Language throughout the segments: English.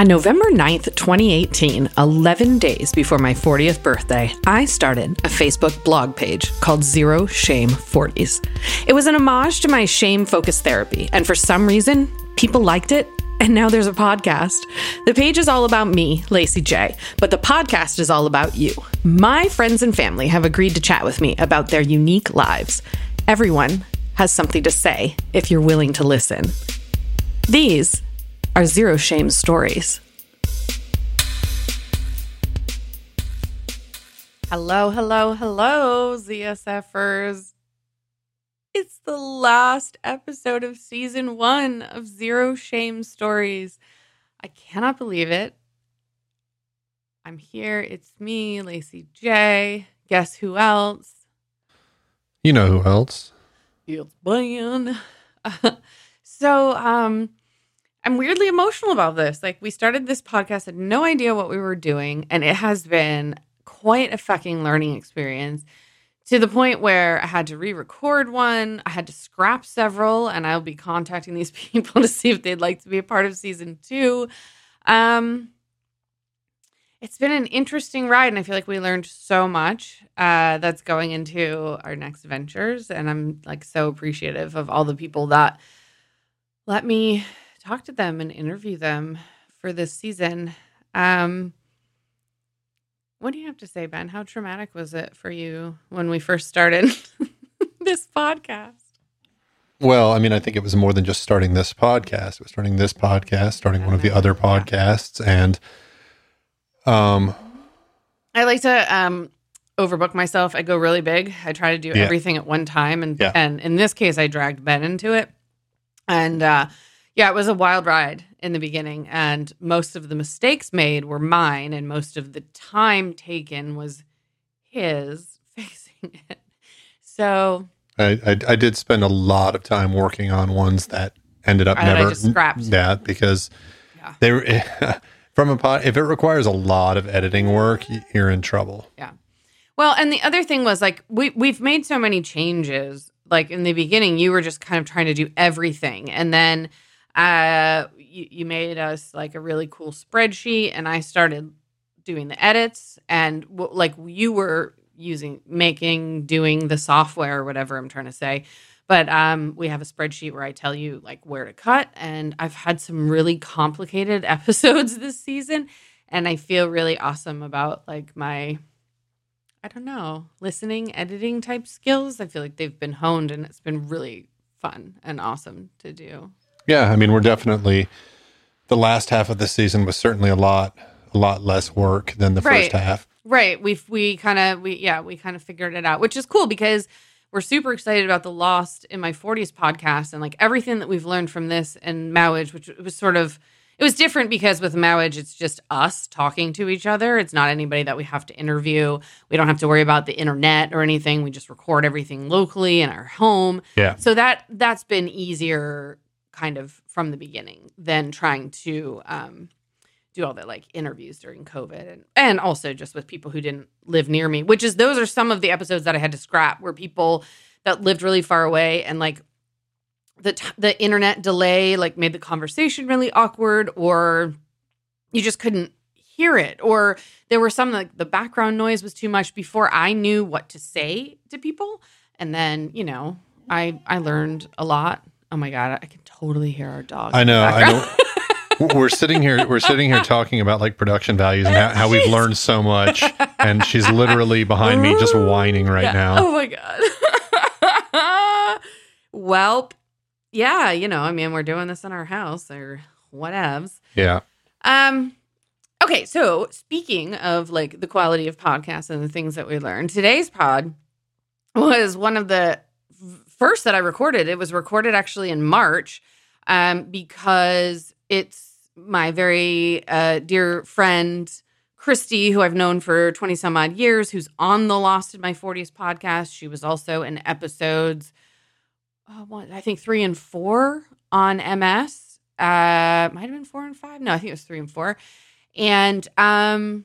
On November 9th, 2018, 11 days before my 40th birthday, I started a Facebook blog page called Zero Shame 40s. It was an homage to my shame focused therapy, and for some reason, people liked it. And now there's a podcast. The page is all about me, Lacey J, but the podcast is all about you. My friends and family have agreed to chat with me about their unique lives. Everyone has something to say if you're willing to listen. These are Zero Shame stories. Hello, hello, hello, ZSFers. It's the last episode of season one of Zero Shame Stories. I cannot believe it. I'm here. It's me, Lacey J. Guess who else? You know who else? Fields Bland. so, um, I'm weirdly emotional about this. Like, we started this podcast, had no idea what we were doing, and it has been quite a fucking learning experience to the point where I had to re record one. I had to scrap several, and I'll be contacting these people to see if they'd like to be a part of season two. Um, it's been an interesting ride, and I feel like we learned so much uh, that's going into our next ventures. And I'm like so appreciative of all the people that let me talk to them and interview them for this season. Um, what do you have to say, Ben? How traumatic was it for you when we first started this podcast? Well, I mean, I think it was more than just starting this podcast. It was starting this podcast, starting one of the other podcasts, and um, I like to um overbook myself. I go really big. I try to do Yeah. everything at one time, and Yeah. and in this case, I dragged Ben into it, and uh, yeah, it was a wild ride in the beginning, and most of the mistakes made were mine, and most of the time taken was his fixing it. So I, I I did spend a lot of time working on ones that ended up That I never just scrapped. Yeah, because Yeah. they were from a pod. If it requires a lot of editing work, you're in trouble. Yeah. Well, and the other thing was like we we've made so many changes. Like in the beginning, you were just kind of trying to do everything, and then uh, you, you made us like a really cool spreadsheet, and I started doing the edits, and w- like you were using making doing the software or whatever I'm trying to say. But um, we have a spreadsheet where I tell you like where to cut, and I've had some really complicated episodes this season, and I feel really awesome about like my I don't know, listening, editing type skills. I feel like they've been honed and it's been really fun and awesome to do. Yeah, I mean, we're definitely the last half of the season was certainly a lot a lot less work than the Right. first half. Right. We've, we kind of, we, yeah, we kind of figured it out, which is cool because we're super excited about the Lost in My 40s podcast and like everything that we've learned from this and Mowage, which was sort of, it was different because with Mowage, it's just us talking to each other. It's not anybody that we have to interview. We don't have to worry about the internet or anything. We just record everything locally in our home. Yeah. So that that's been easier kind of from the beginning than trying to um, do all the like interviews during COVID and and also just with people who didn't live near me, which is those are some of the episodes that I had to scrap where people that lived really far away and like the t- the internet delay like made the conversation really awkward or you just couldn't hear it or there were some like the background noise was too much before I knew what to say to people and then you know I I learned a lot. Oh my god, I can totally hear our dog. I know. I know. we're sitting here. We're sitting here talking about like production values and how, how we've learned so much. And she's literally behind me, just whining right Yeah. now. Oh my god. Welp. Yeah, you know, I mean, we're doing this in our house or whatevs. Yeah. Um okay, so speaking of like the quality of podcasts and the things that we learned, today's pod was one of the first that I recorded. It was recorded actually in March um because it's my very uh dear friend Christy, who I've known for 20 some odd years, who's on the Lost in My 40s podcast. She was also in episodes, uh, what, I think three and four on MS. Uh, might have been four and five. No, I think it was three and four. And um,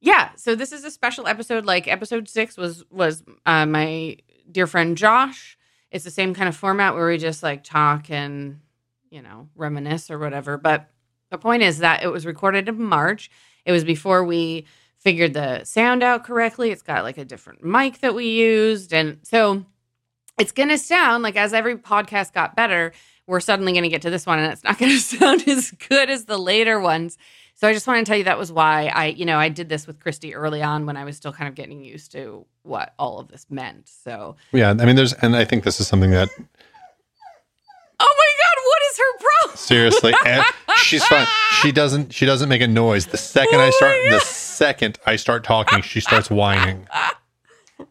yeah, so this is a special episode. Like episode six was was uh, my dear friend Josh. It's the same kind of format where we just like talk and you know reminisce or whatever. But The point is that it was recorded in March. It was before we figured the sound out correctly. It's got like a different mic that we used. And so it's going to sound like as every podcast got better, we're suddenly going to get to this one and it's not going to sound as good as the later ones. So I just want to tell you that was why I, you know, I did this with Christy early on when I was still kind of getting used to what all of this meant. So Yeah, I mean, there's, and I think this is something that Oh my god, what is her problem? seriously, eh, she's fine. She doesn't, she doesn't make a noise. The second I Oh start, my the second I start talking, she starts whining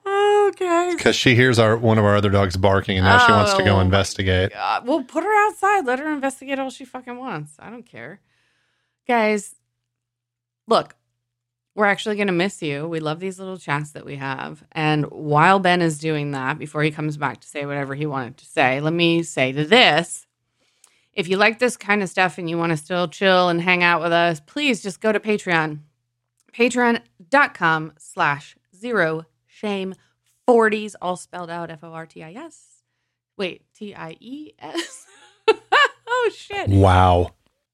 Okay. because she hears our one of our other dogs barking, and now she wants to Oh go investigate. God. Well, put her outside. Let her investigate all she fucking wants. I don't care. Guys, look, we're actually going to miss you. We love these little chats that we have. And while Ben is doing that, before he comes back to say whatever he wanted to say, let me say to this. If you like this kind of stuff and you want to still chill and hang out with us, please just go to Patreon. Patreon.com slash zero shame 40s, all spelled out F O R T I S. Wait, T I E S? Oh, shit. Wow.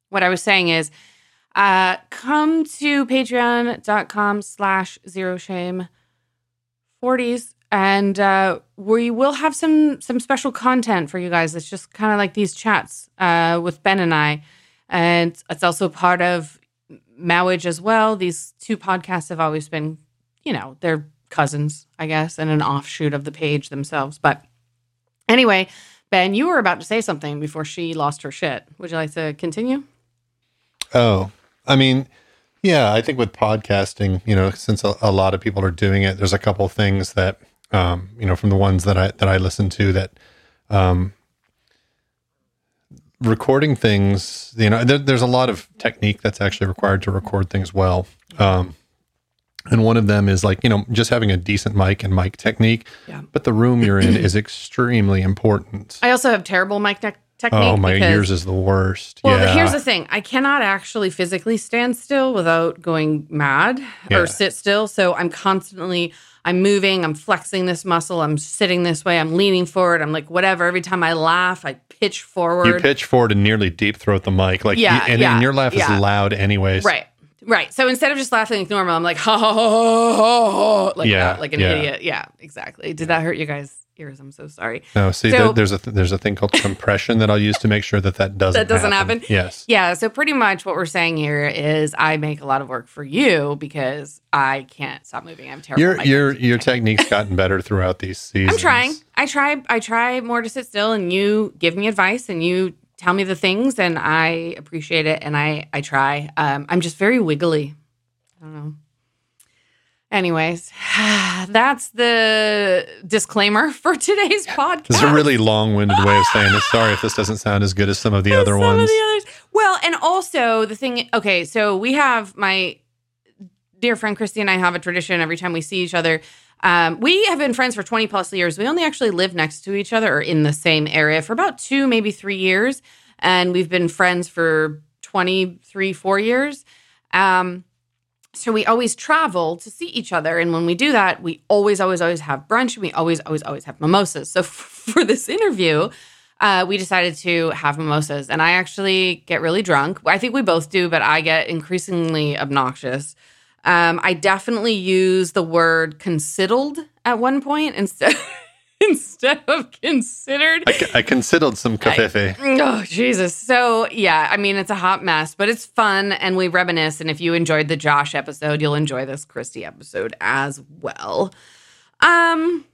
What I was saying is, uh, come to patreon.com slash zero shame 40s and uh, we will have some some special content for you guys. It's just kind of like these chats uh, with ben and i. And it's also part of mowage as well. These two podcasts have always been you know they're cousins i guess and an offshoot of the page themselves. But anyway ben you were about to say something before she lost her shit. Would you like to continue? Oh, I mean, yeah, I think with podcasting, you know, since a, a lot of people are doing it, there's a couple things that, um, you know, from the ones that I that I listen to that, um, recording things, you know, there, there's a lot of technique that's actually required to record things well. Um, and one of them is like, you know, just having a decent mic and mic technique. Yeah. But the room you're in is extremely important. I also have terrible mic te- technique. Oh, my ears is the worst. Well, yeah. here's the thing: I cannot actually physically stand still without going mad Yeah. or sit still. So I'm constantly, I'm moving, I'm flexing this muscle, I'm sitting this way, I'm leaning forward, I'm like whatever. Every time I laugh, I pitch forward. You pitch forward and nearly deep throat the mic, like Yeah, and, yeah, and your laugh yeah. is loud anyways. Right. Right. So instead of just laughing like normal, I'm like, ha ha ha ha, ha, like Yeah, that, like an yeah. idiot. Yeah, exactly. Did that hurt you guys' ears? I'm so sorry. No, see, So- there- there's a th- there's a thing called compression that I'll use to make sure that that doesn't That doesn't happen? Yes. Yeah. So pretty much what we're saying here is I make a lot of work for you because I can't stop moving. I'm terrible. Your your your technique's gotten better throughout these seasons. I'm trying. I try. I try more to sit still, and you give me advice, and you tell me the things, and I appreciate it, and I I try. Um, I'm just very wiggly. I don't know. Anyways, that's the disclaimer for today's podcast. This is a really long-winded way of saying this. Sorry if this doesn't sound as good as some of the other Some ones. of the others. Well, and also the thing. Okay, so we have my dear friend Christy and I have a tradition every time we see each other. Um, we have been friends for 20 plus years. We only actually live next to each other or in the same area for about two, maybe three years. And we've been friends for 23, four years. Um, so we always travel to see each other. And when we do that, we always, always, always have brunch and we always, always, always have mimosas. So for this interview, uh, we decided to have mimosas. And I actually get really drunk. I think we both do, but I get increasingly obnoxious. Um, I definitely use the word considered at one point instead instead of considered. I considered some cafefe. Oh Jesus! So yeah, I mean it's a hot mess, but it's fun and we reminisce. And if you enjoyed the Josh episode, you'll enjoy this Christy episode as well. Um,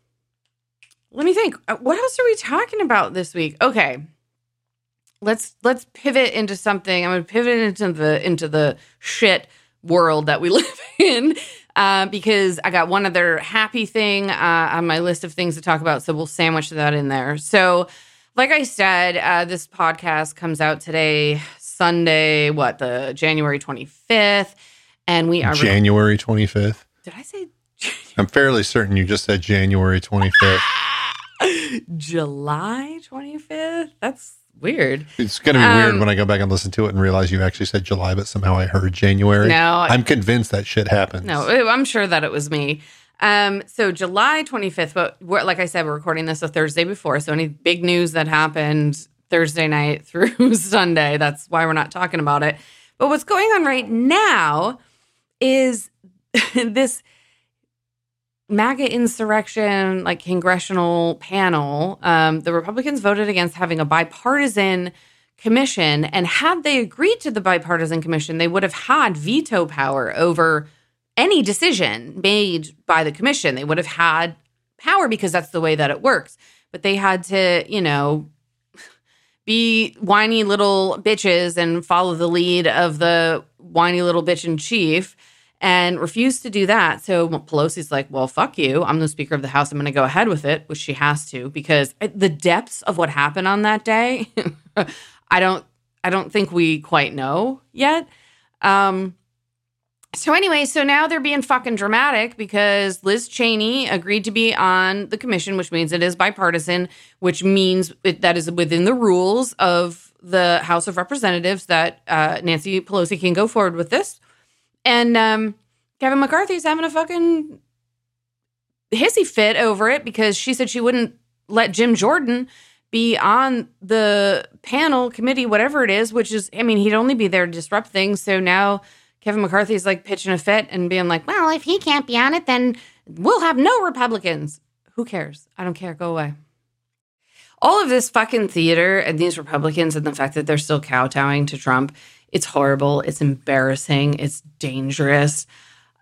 let me think. Uh, What else are we talking about this week? Okay, let's let's pivot into something. I'm gonna pivot into the into the shit world that we live in. Uh, because I got one other happy thing uh, on my list of things to talk about, so we'll sandwich that in there. So, like I said, uh, this podcast comes out today, Sunday, what, the January 25th. And we are. January 25th. did I say I'm fairly certain you just said January 25th. July 25th? That's weird. It's going to be weird Um, when I go back and listen to it and realize you actually said July, but somehow I heard January. No, I'm convinced that shit happens. No, I'm sure that it was me. Um, so July 25th, but we're, like I said, we're recording this a Thursday before. So any big news that happened Thursday night through Sunday, that's why we're not talking about it. But what's going on right now is this MAGA insurrection, like congressional panel. Um, the Republicans voted against having a bipartisan commission. And had they agreed to the bipartisan commission, they would have had veto power over any decision made by the commission. They would have had power because that's the way that it works. But they had to, you know, be whiny little bitches and follow the lead of the whiny little bitch in chief and refused to do that. So Pelosi's like, well, fuck you. I'm the Speaker of the House. I'm going to go ahead with it, which she has to because the depths of what happened on that day, I don't, I don't think we quite know yet. Um, so anyway, so now they're being fucking dramatic because Liz Cheney agreed to be on the commission, which means it is bipartisan, which means it, that is within the rules of the House of Representatives that uh, Nancy Pelosi can go forward with this. And um, Kevin McCarthy's having a fucking hissy fit over it because she said she wouldn't let Jim Jordan be on the panel committee, whatever it is, which is, I mean, he'd only be there to disrupt things. So now Kevin McCarthy's like pitching a fit and being like, well, if he can't be on it, then we'll have no Republicans. Who cares? I don't care. Go away. All of this fucking theater and these Republicans and the fact that they're still kowtowing to Trump, it's horrible. It's embarrassing. It's dangerous.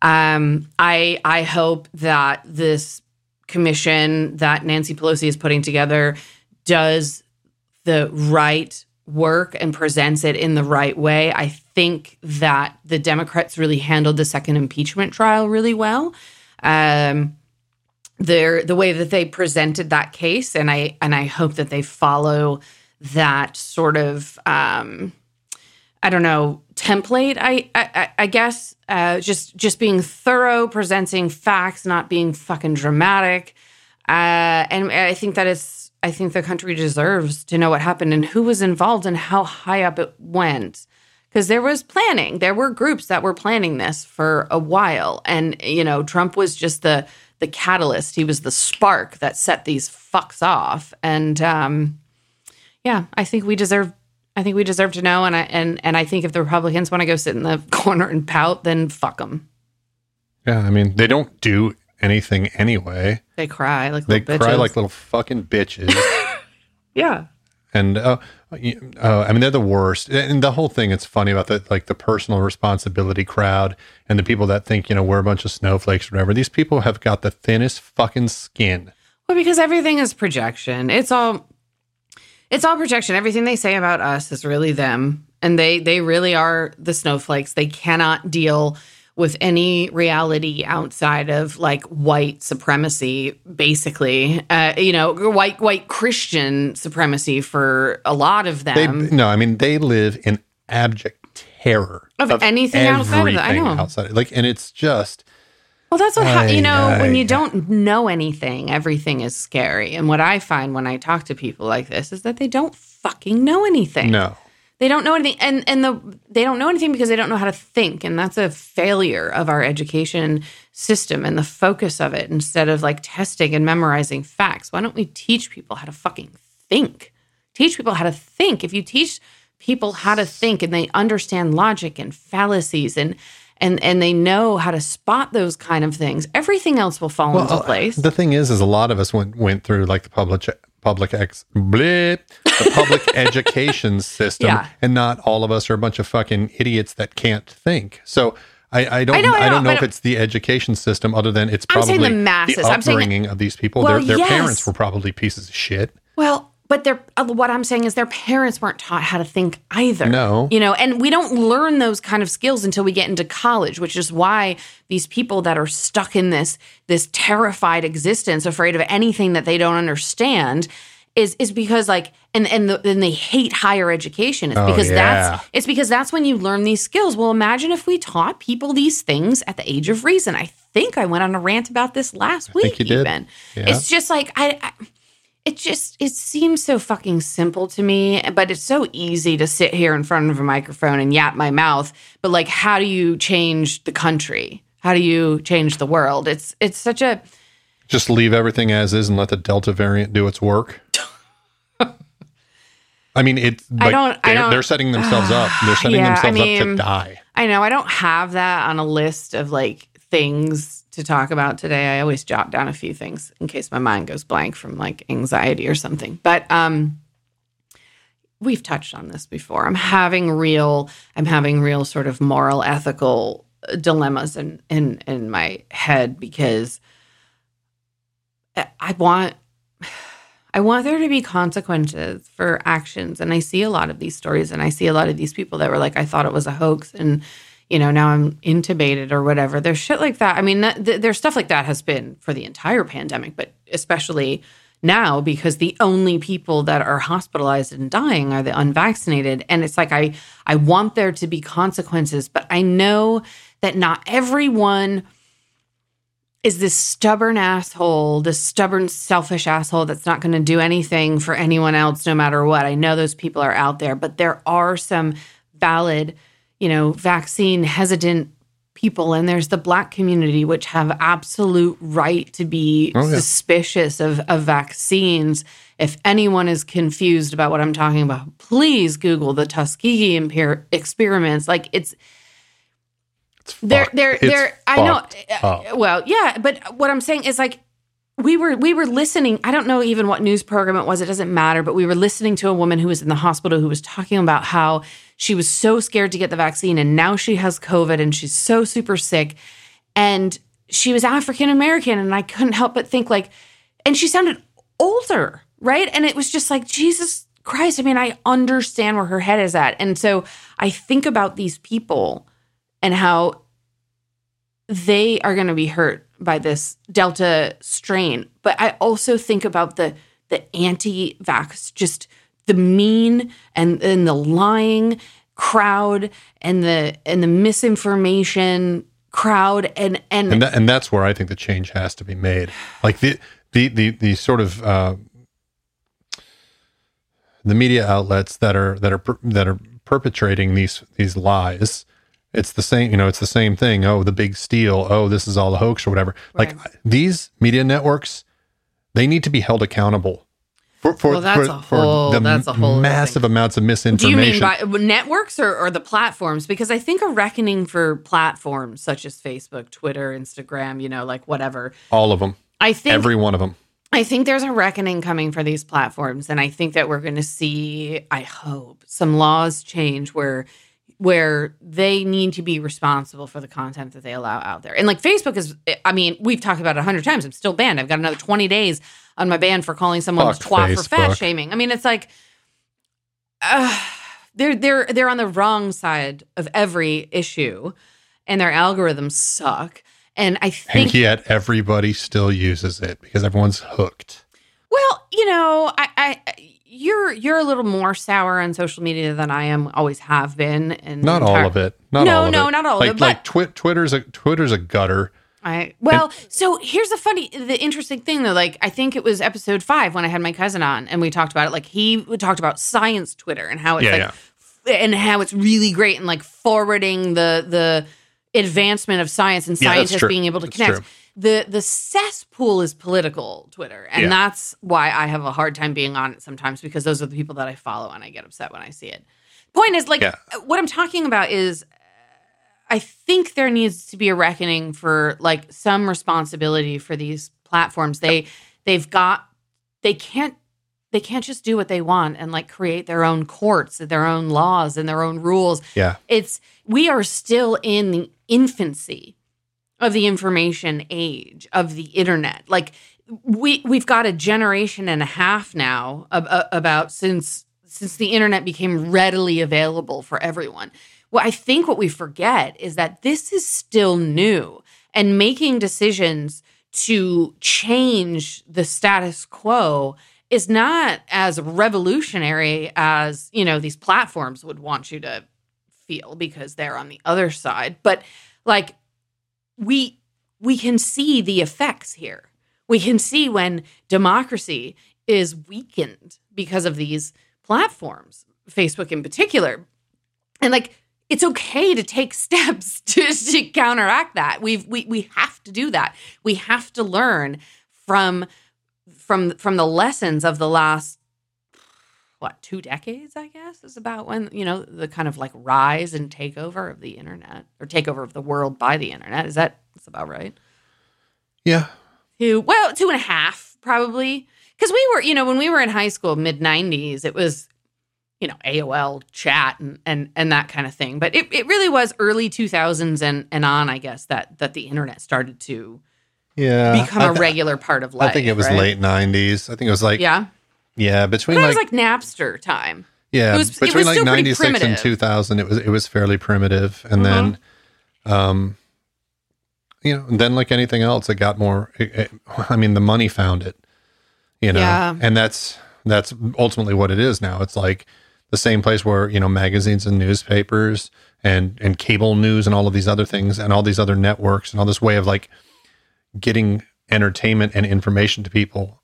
Um, I I hope that this commission that Nancy Pelosi is putting together does the right work and presents it in the right way. I think that the Democrats really handled the second impeachment trial really well. Um, their the way that they presented that case, and I and I hope that they follow that sort of um, I don't know template. I I, I guess uh, just just being thorough, presenting facts, not being fucking dramatic. Uh, and I think that it's I think the country deserves to know what happened and who was involved and how high up it went. Because there was planning. There were groups that were planning this for a while. And, you know, Trump was just the the catalyst. He was the spark that set these fucks off. And um, yeah, I think we deserve I think we deserve to know. And I and and I think if the Republicans want to go sit in the corner and pout, then fuck them. Yeah, I mean, they don't do anything anyway. They cry like They little cry bitches. like little fucking bitches. yeah. and uh, uh, I mean they're the worst. And the whole thing, it's funny about the like the personal responsibility crowd and the people that think you know we're a bunch of snowflakes or whatever. These people have got the thinnest fucking skin. Well, because everything is projection. It's all it's all projection. Everything they say about us is really them. And they they really are the snowflakes. They cannot deal with any reality outside of like white supremacy basically uh, you know white white christian supremacy for a lot of They them no, I mean they live in abject terror Of anything outside of that, I know. outside. Like, and it's just Well, that's what ha- you know. when you don't know anything, everything is scary. And what I find when I talk to people like this is that they don't fucking know anything. no. They don't know anything, and and the they don't know anything because they don't know how to think, and that's a failure of our education system and the focus of it. Instead of like testing and memorizing facts, why don't we teach people how to fucking think? Teach people how to think. If you teach people how to think and they understand logic and fallacies and and and they know how to spot those kind of things, everything else will fall into uh, place. The thing is, is a lot of us went went through like the public public ex bleh, the public education system, Yeah. and not all of us are a bunch of fucking idiots that can't think. So. I, I don't. I I, know, I don't know if it's the education system, other than it's I'm probably saying the masses. I'm saying- upbringing of these people. Well, their their yes. parents were probably pieces of shit. Well, but they're uh, what I'm saying is their parents weren't taught how to think either. No. You know, and we don't learn those kind of skills until we get into college, which is why these people that are stuck in this this terrified existence, afraid of anything that they don't understand, is is because like and and the, and they hate higher education. It's Oh, because yeah. that's it's because that's when you learn these skills. Well, imagine if we taught people these things at the age of reason. I think I went on a rant about this last week. think you did. Even Yeah. it's just like I, I it just it seems so fucking simple to me but it's so easy to sit here in front of a microphone and yap my mouth but like how do you change the country how do you change the world it's it's such a Just leave everything as is and let the Delta variant do its work. I mean, it. Like, don't- I They're, don't- they're setting themselves up. They're setting Yeah, I themselves up to mean, die. I know I don't have that on a list of like things to talk about today. I always jot down a few things in case my mind goes blank from like anxiety or something. But um we've touched on this before. I'm having real I'm having real sort of moral ethical uh, dilemmas in in in my head because I- I want I want there to be consequences for actions. And I see a lot of these stories and I see a lot of these people that were like, I thought it was a hoax and, you know, now I'm intubated or whatever. There's shit like that. I mean, that, th- there's stuff like that has been for the entire pandemic, but especially now because the only people that are hospitalized and dying are the unvaccinated. And it's like, I, I want there to be consequences, but I know that not everyone is this stubborn asshole, this stubborn, selfish asshole that's not going to do anything for anyone else no matter what. I know those people are out there, but there are some valid, you know, vaccine hesitant people. And there's the black community, which have absolute right to be Oh, yeah. suspicious of, of vaccines. If anyone is confused about what I'm talking about, please Google the Tuskegee imper- experiments. Like it's, It's they're they're they're I know uh, up. well yeah but what I'm saying is like we were we were listening I don't know even what news program it was it doesn't matter but we were listening to a woman who was in the hospital who was talking about how she was so scared to get the vaccine and now she has covid and she's so super sick. And she was African American and I couldn't help but think like and she sounded older right? And it was just like Jesus Christ I mean I understand where her head is at. And so I think about these people and how they are going to be hurt by this delta strain but i also think about the the anti-vax just the mean and and the lying crowd and the and the misinformation crowd and and, and that, and that's where I think the change has to be made. Like the the the the sort of uh, the media outlets that are that are that are perpetrating these these lies. It's the same, you know. It's the same thing. Oh, the big steal. Oh, this is all a hoax or whatever. Like these media networks, they need to be held accountable for for, Well, that's for, a whole- for the that's a whole massive amounts of misinformation. do you mean by networks or, or the platforms because i think a reckoning for platforms such as facebook twitter instagram you know like whatever all of them, i think every one of them. I think there's a reckoning coming for these platforms, and I think that we're going to see. I hope some laws change where where they need to be responsible for the content that they allow out there. And like Facebook is, I mean, we've talked about it a hundred times. I'm still banned. I've got another 20 days on my ban for calling someone Fuck twat for fat shaming. I mean, it's like. Uh, they're they're they're on the wrong side of every issue, and their algorithms suck. And I And think yet everybody still uses it because everyone's hooked. Well, you know, I, I you're you're a little more sour on social media than I am, always have been, and Not all of it. Not No, all of no, it. not all of like, it, Like but- twi- Twitter's a Twitter's a gutter. I well, so here's the funny, the interesting thing though. Like, I think it was episode five when I had my cousin on, and we talked about it. Like, he talked about science Twitter and how it's Yeah, like, yeah. f- and how it's really great and like forwarding the the advancement of science and scientists true. being able to That's connect. true. The the cesspool is political Twitter, and Yeah. that's why I have a hard time being on it sometimes because those are the people that I follow, and I get upset when I see it. Point is, like, Yeah. what I'm talking about is uh, I think there needs to be a reckoning for like some responsibility for these platforms. They they've got they can't they can't just do what they want and like create their own courts and their own laws and their own rules. Yeah. It's we are still in the infancy of the information age of the internet. Like we we've got a generation and a half now ab- about since since the internet became readily available for everyone. Well, I think what we forget is that this is still new and making decisions to change the status quo is not as revolutionary as, you know, these platforms would want you to feel because they're on the other side. But like we we can see the effects here. We can see when democracy is weakened because of these platforms, Facebook in particular. And like it's okay to take steps to, to counteract that. We've we we have to do that. We have to learn from from from the lessons of the last what two decades i guess is about when you know the kind of like rise and takeover of the internet or takeover of the world by the internet is that that's about right Yeah. two well two and a half probably because we were you know when we were in high school mid 90s it was you know aol chat and and and that kind of thing but it, it really was early 2000s and and on i guess that that the internet started to Yeah. become I a th- regular part of life I think it was right? late 90s. I think it was like, yeah, yeah between but like, was like napster time yeah, it was- it between was like 96 and 2000, it was, it was fairly primitive. And then, um, you know, then like anything else, it got more, it, it- I mean, the money found it, you know, Yeah. and that's, that's ultimately what it is now. It's like the same place where, you know, magazines and newspapers and, and cable news and all of these other things and all these other networks and all this way of like getting entertainment and information to people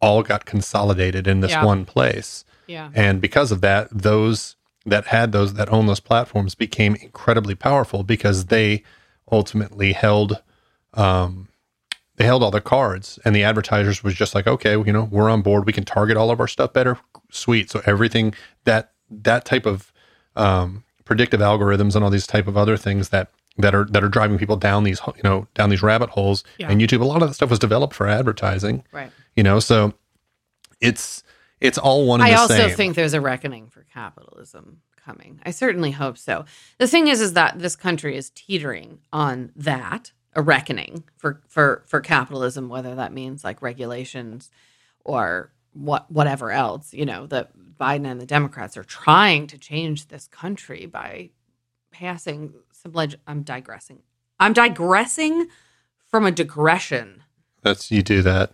all got consolidated in this Yeah. one place. yeah And because of that, those that had those that own those platforms became incredibly powerful because they ultimately held um they held all the cards and the advertisers was just like, okay, you know, we're on board. We can target all of our stuff better. Sweet. So everything that that type of um predictive algorithms and all these type of other things that that are that are driving people down these you know down these rabbit holes Yeah. and YouTube a lot of that stuff was developed for advertising right you know so it's it's all one and I also same think there's a reckoning for capitalism coming. I certainly hope so. The thing is, is that this country is teetering on that a reckoning for for for capitalism, whether that means like regulations or what whatever else. You know, that Biden and the Democrats are trying to change this country by passing some leg. I'm digressing. I'm digressing from a digression. That's you do that.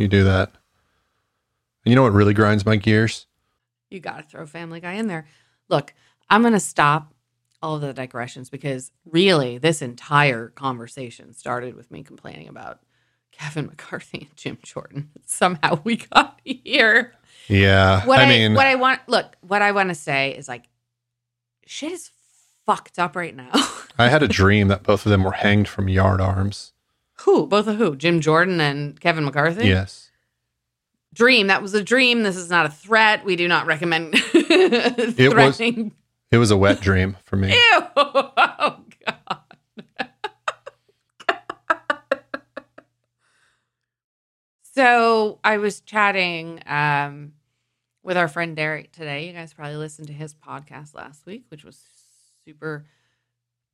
You do that. And you know what really grinds my gears? You got to throw Family Guy in there. Look, I'm going to stop all of the digressions because really, this entire conversation started with me complaining about Kevin McCarthy and Jim Jordan. Somehow we got here. Yeah. What I, I, mean, what I want, look, what I want to say is like, shit is fucked up right now. I had a dream that both of them were hanged from yard arms. Who? Both of who? Jim Jordan and Kevin McCarthy? Yes. Dream. That was a dream. This is not a threat. We do not recommend was- threatening. It was a wet dream for me. Ew. Oh, God. so I was chatting um, with our friend Derek today. You guys probably listened to his podcast last week, which was super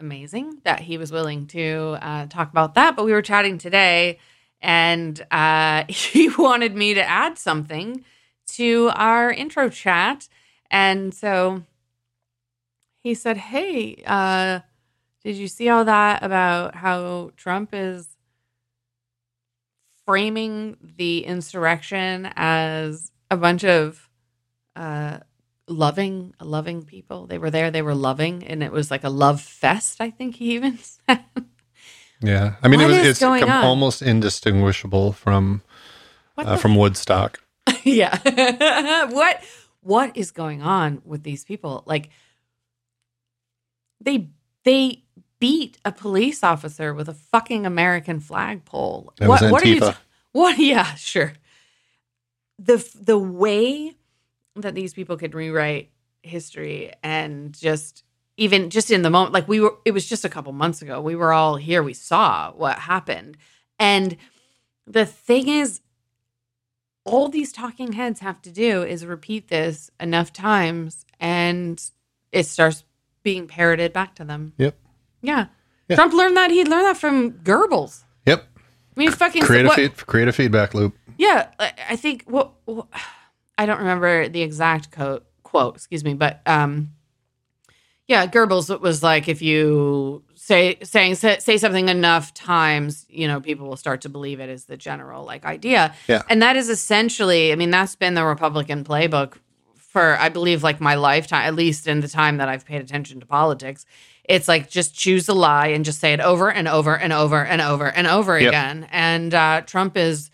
amazing that he was willing to uh, talk about that. But we were chatting today, and uh, he wanted me to add something to our intro chat. And so he said, Hey, uh, did you see all that about how Trump is framing the insurrection as a bunch of uh, loving, loving people? They were there, they were loving, and it was like a love fest, I think he even said. Yeah. I mean, What it was it's com- almost indistinguishable from uh, from Woodstock. yeah. what what is going on with these people? Like they they beat a police officer with a fucking American flagpole. That what what are you t- what yeah, sure. The the way that these people could rewrite history and just even just in the moment like we were it was just a couple months ago. We were all here, we saw what happened. And the thing is all these talking heads have to do is repeat this enough times and it starts being parroted back to them. Yep. Yeah. Yeah. Trump learned that. He learned that from Goebbels. Yep. I mean, fucking Create a what- feed, create a feedback loop. yeah, I think what, what I don't remember the exact quote, quote, excuse me, but um, yeah, Goebbels was like, if you say saying say, say something enough times, you know, people will start to believe it is the general like idea. Yeah. and that is essentially, I mean, that's been the Republican playbook for I believe like my lifetime, at least in the time that I've paid attention to politics. It's like just choose a lie and just say it over and over and over and over and over Yep. again. And uh, Trump is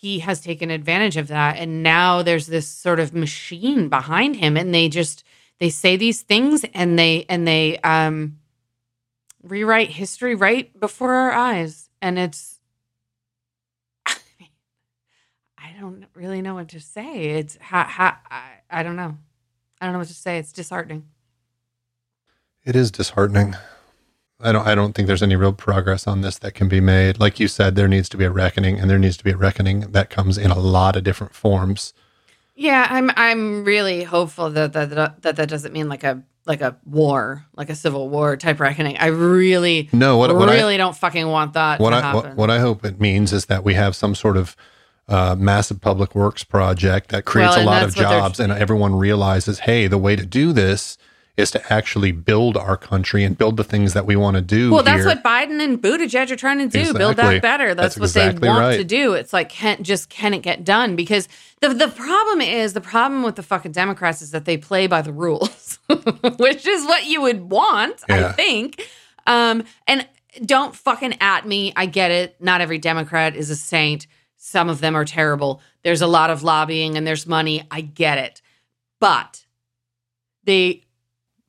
he has taken advantage of that and now there's this sort of machine behind him and they just they say these things and they and they um rewrite history right before our eyes and it's I don't really know what to say it's I, I don't know. I don't know what to say. It's disheartening. It is disheartening. I don't I don't think there's any real progress on this that can be made. Like you said, there needs to be a reckoning and there needs to be a reckoning that comes in a lot of different forms. Yeah, I'm I'm really hopeful that that that, that, that doesn't mean like a like a war, like a civil war type reckoning. I really No, what, what really I, don't fucking want that what to I happen. what, what I hope it means is that we have some sort of uh, massive public works project that creates Well, a lot of that's what they're- jobs and everyone realizes, hey, the way to do this is to actually build our country and build the things that we want to do. Well, that's what Biden and Buttigieg are trying to do. Build that better. That's, That's what exactly they want right. to do. It's like can't just can it get done? Because the the problem is the problem with the fucking Democrats is that they play by the rules, which is what you would want, I think. Um, and don't fucking at me. I get it. Not every Democrat is a saint. Some of them are terrible. There's a lot of lobbying and there's money. I get it. But they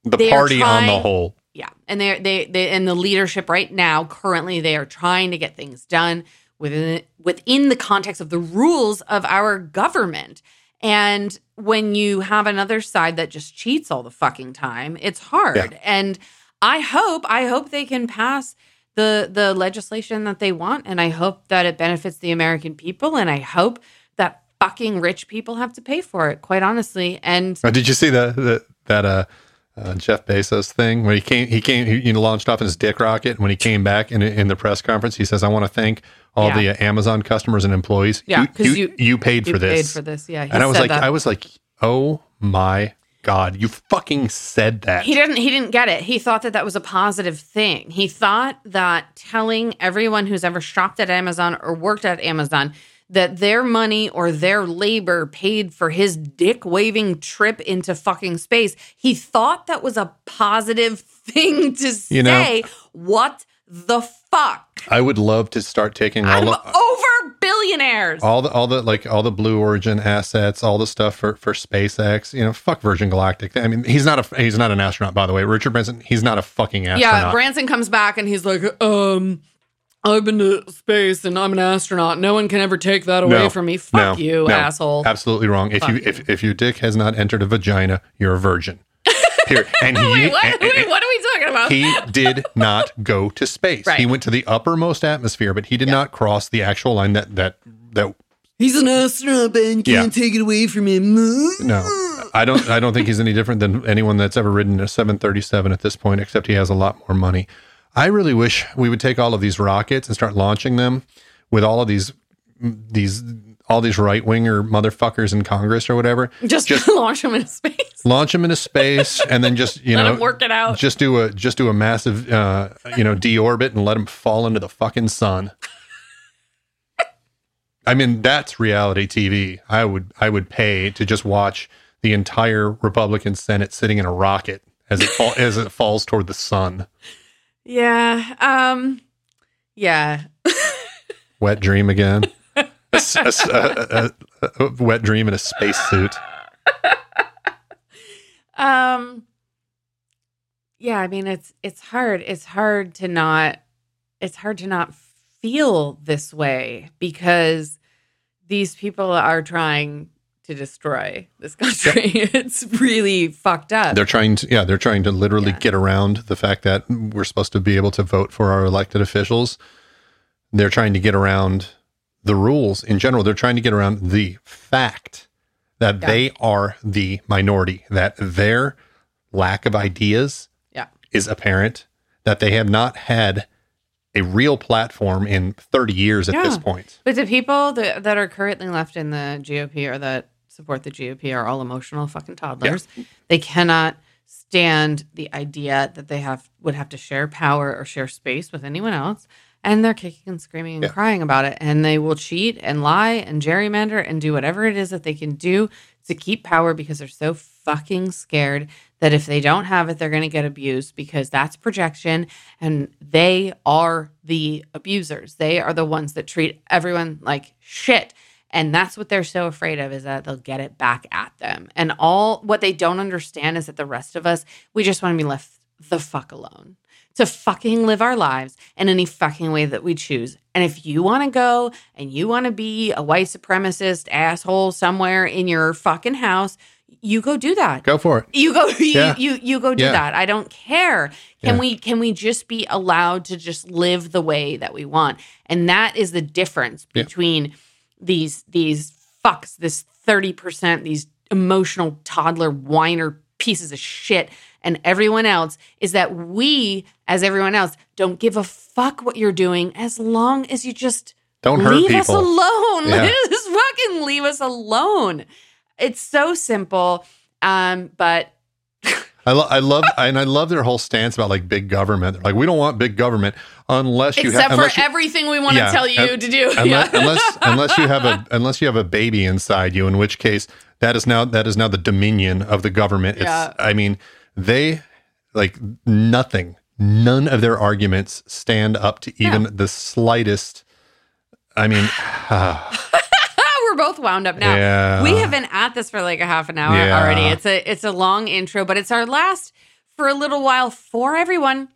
the they party on the whole. yeah, and they're they they and the leadership right now currently they are trying to get things done within within the context of the rules of our government. And when you have another side that just cheats all the fucking time, it's hard. Yeah. And I hope I hope they can pass the the legislation that they want and I hope that it benefits the American people and I hope that fucking rich people have to pay for it, quite honestly. And did you see the, the that uh, uh, Jeff Bezos thing where he came he came he you know, launched off in his dick rocket and when he came back in in the press conference he says I want to thank all Yeah. the uh, Amazon customers and employees. Yeah, you 'cause you, you- you paid you for this. paid for this. Yeah. and I was like that. I was like oh my god you fucking said that. He didn't. He didn't get it. He thought that that was a positive thing. He thought that telling everyone who's ever shopped at Amazon or worked at Amazon that their money or their labor paid for his dick waving trip into fucking space. He thought that was a positive thing to You know- say. what the fuck? I would love to start taking all I'm the, over billionaires. all the all the like all the Blue Origin assets, all the stuff for for SpaceX. You know, fuck Virgin Galactic. I mean, he's not a he's not an astronaut, by the way. Richard Branson, he's not a fucking astronaut. Yeah, Branson comes back and he's like, um, I've been to space and I'm an astronaut. No one can ever take that away No, from me. Fuck no, you, no. asshole. Absolutely wrong. If you you. if if your dick has not entered a vagina, you're a virgin. Period. And he Wait, what? and- Wait, what are we talking about? he did not go to space. Right. He went to the uppermost atmosphere, but he did not cross the actual line that that that He's an astronaut, Ben. Yeah. take it away from him. no. I don't I don't think he's any different than anyone that's ever ridden a 737 at this point except he has a lot more money. I really wish we would take all of these rockets and start launching them with all of these these all these right winger motherfuckers in Congress or whatever. Just, launch them into space. launch them into space and then just you know work it out. just do a just do a massive uh you know deorbit and let them fall into the fucking sun i mean that's reality tv i would i would pay to just watch the entire republican senate sitting in a rocket as it fall, as it falls toward the sun Yeah. Um. Yeah. wet dream again A wet dream in a spacesuit Um. Yeah. I mean, it's it's hard. It's hard to not. It's hard to not feel this way because these people are trying to destroy this country. it's really fucked up. They're trying to, yeah, they're trying to literally Yeah. get around the fact that we're supposed to be able to vote for our elected officials. They're trying to get around the rules in general. They're trying to get around the fact that Yeah. they are the minority, that their lack of ideas yeah. is apparent, that they have not had a real platform in 30 years at this point. But the people that, that are currently left in the GOP or that support the GOP are all emotional fucking toddlers. They cannot stand the idea that they have would have to share power or share space with anyone else. And they're kicking and screaming and Yeah. crying about it. And they will cheat and lie and gerrymander and do whatever it is that they can do to keep power because they're so fucking scared that if they don't have it, they're going to get abused because that's projection and they are the abusers. They are the ones that treat everyone like shit. And that's what they're so afraid of is that they'll get it back at them. And all what they don't understand is that the rest of us, we just want to be left the fuck alone to fucking live our lives in any fucking way that we choose. And if you want to go and you want to be a white supremacist asshole somewhere in your fucking house, you go do that. Go for it. You go you Yeah. you, you go do Yeah. that. I don't care. Can Yeah. we can we just be allowed to just live the way that we want? And that is the difference between these these fucks, this 30%, these emotional toddler whiner pieces of shit and everyone else is that we as everyone else don't give a fuck what you're doing as long as you just Don't hurt leave us alone. Yeah. Just fucking leave us alone. It's so simple. Um, but I, lo- I love and I love their whole stance about like big government. They're like, we don't want big government unless you except have for you, everything we want Yeah, to tell you to do. unless, Yeah. unless unless you have a unless you have a baby inside you, in which case that is now that is now the dominion of the government. It's Yeah. I mean, they like nothing, none of their arguments stand up to even the slightest. I mean, We're both wound up now. Yeah. We have been at this for like a half an hour Yeah. already. It's a it's a long intro, but it's our last for a little while for everyone.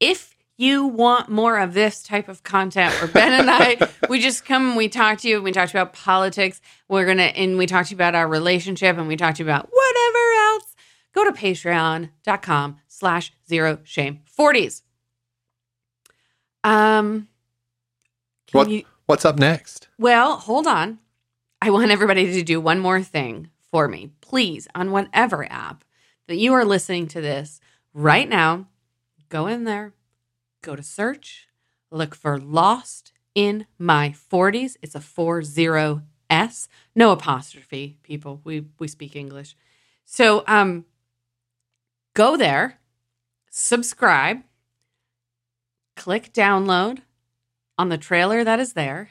If you want more of this type of content where Ben and I we just come and we talk to you and we talk to you about politics. We're gonna and we talk to you about our relationship and we talk to you about whatever else. Go to patreon.com slash zero shame 40s. Um What- you what's up next? well, hold on. I want everybody to do one more thing for me. Please, on whatever app that you are listening to this right now, go in there, go to search, look for Lost in My 40s. It's a 40S, no apostrophe, people. We we speak English. So, um go there, subscribe, click download on the trailer that is there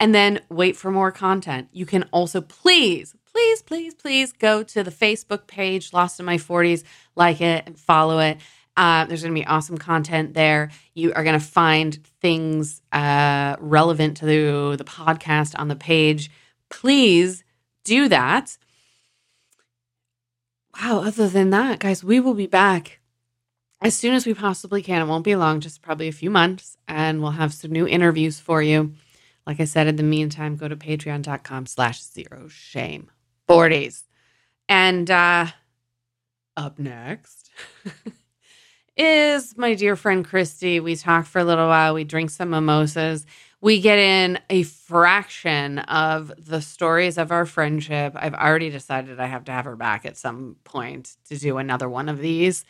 and then wait for more content. You can also please, please, please, please go to the Facebook page, Lost in My 40s, like it and follow it. Uh, there's going to be awesome content there. You are going to find things uh, relevant to the, the podcast on the page. Please do that. Wow, other than that, guys, we will be back as soon as we possibly can. It won't be long, just probably a few months, and we'll have some new interviews for you. Like I said, in the meantime, go to patreon.com slash zero shame 40s. And uh, up next is my dear friend Christy. We talk for a little while, we drink some mimosas. We get in a fraction of the stories of our friendship. I've already decided I have to have her back at some point to do another one of these.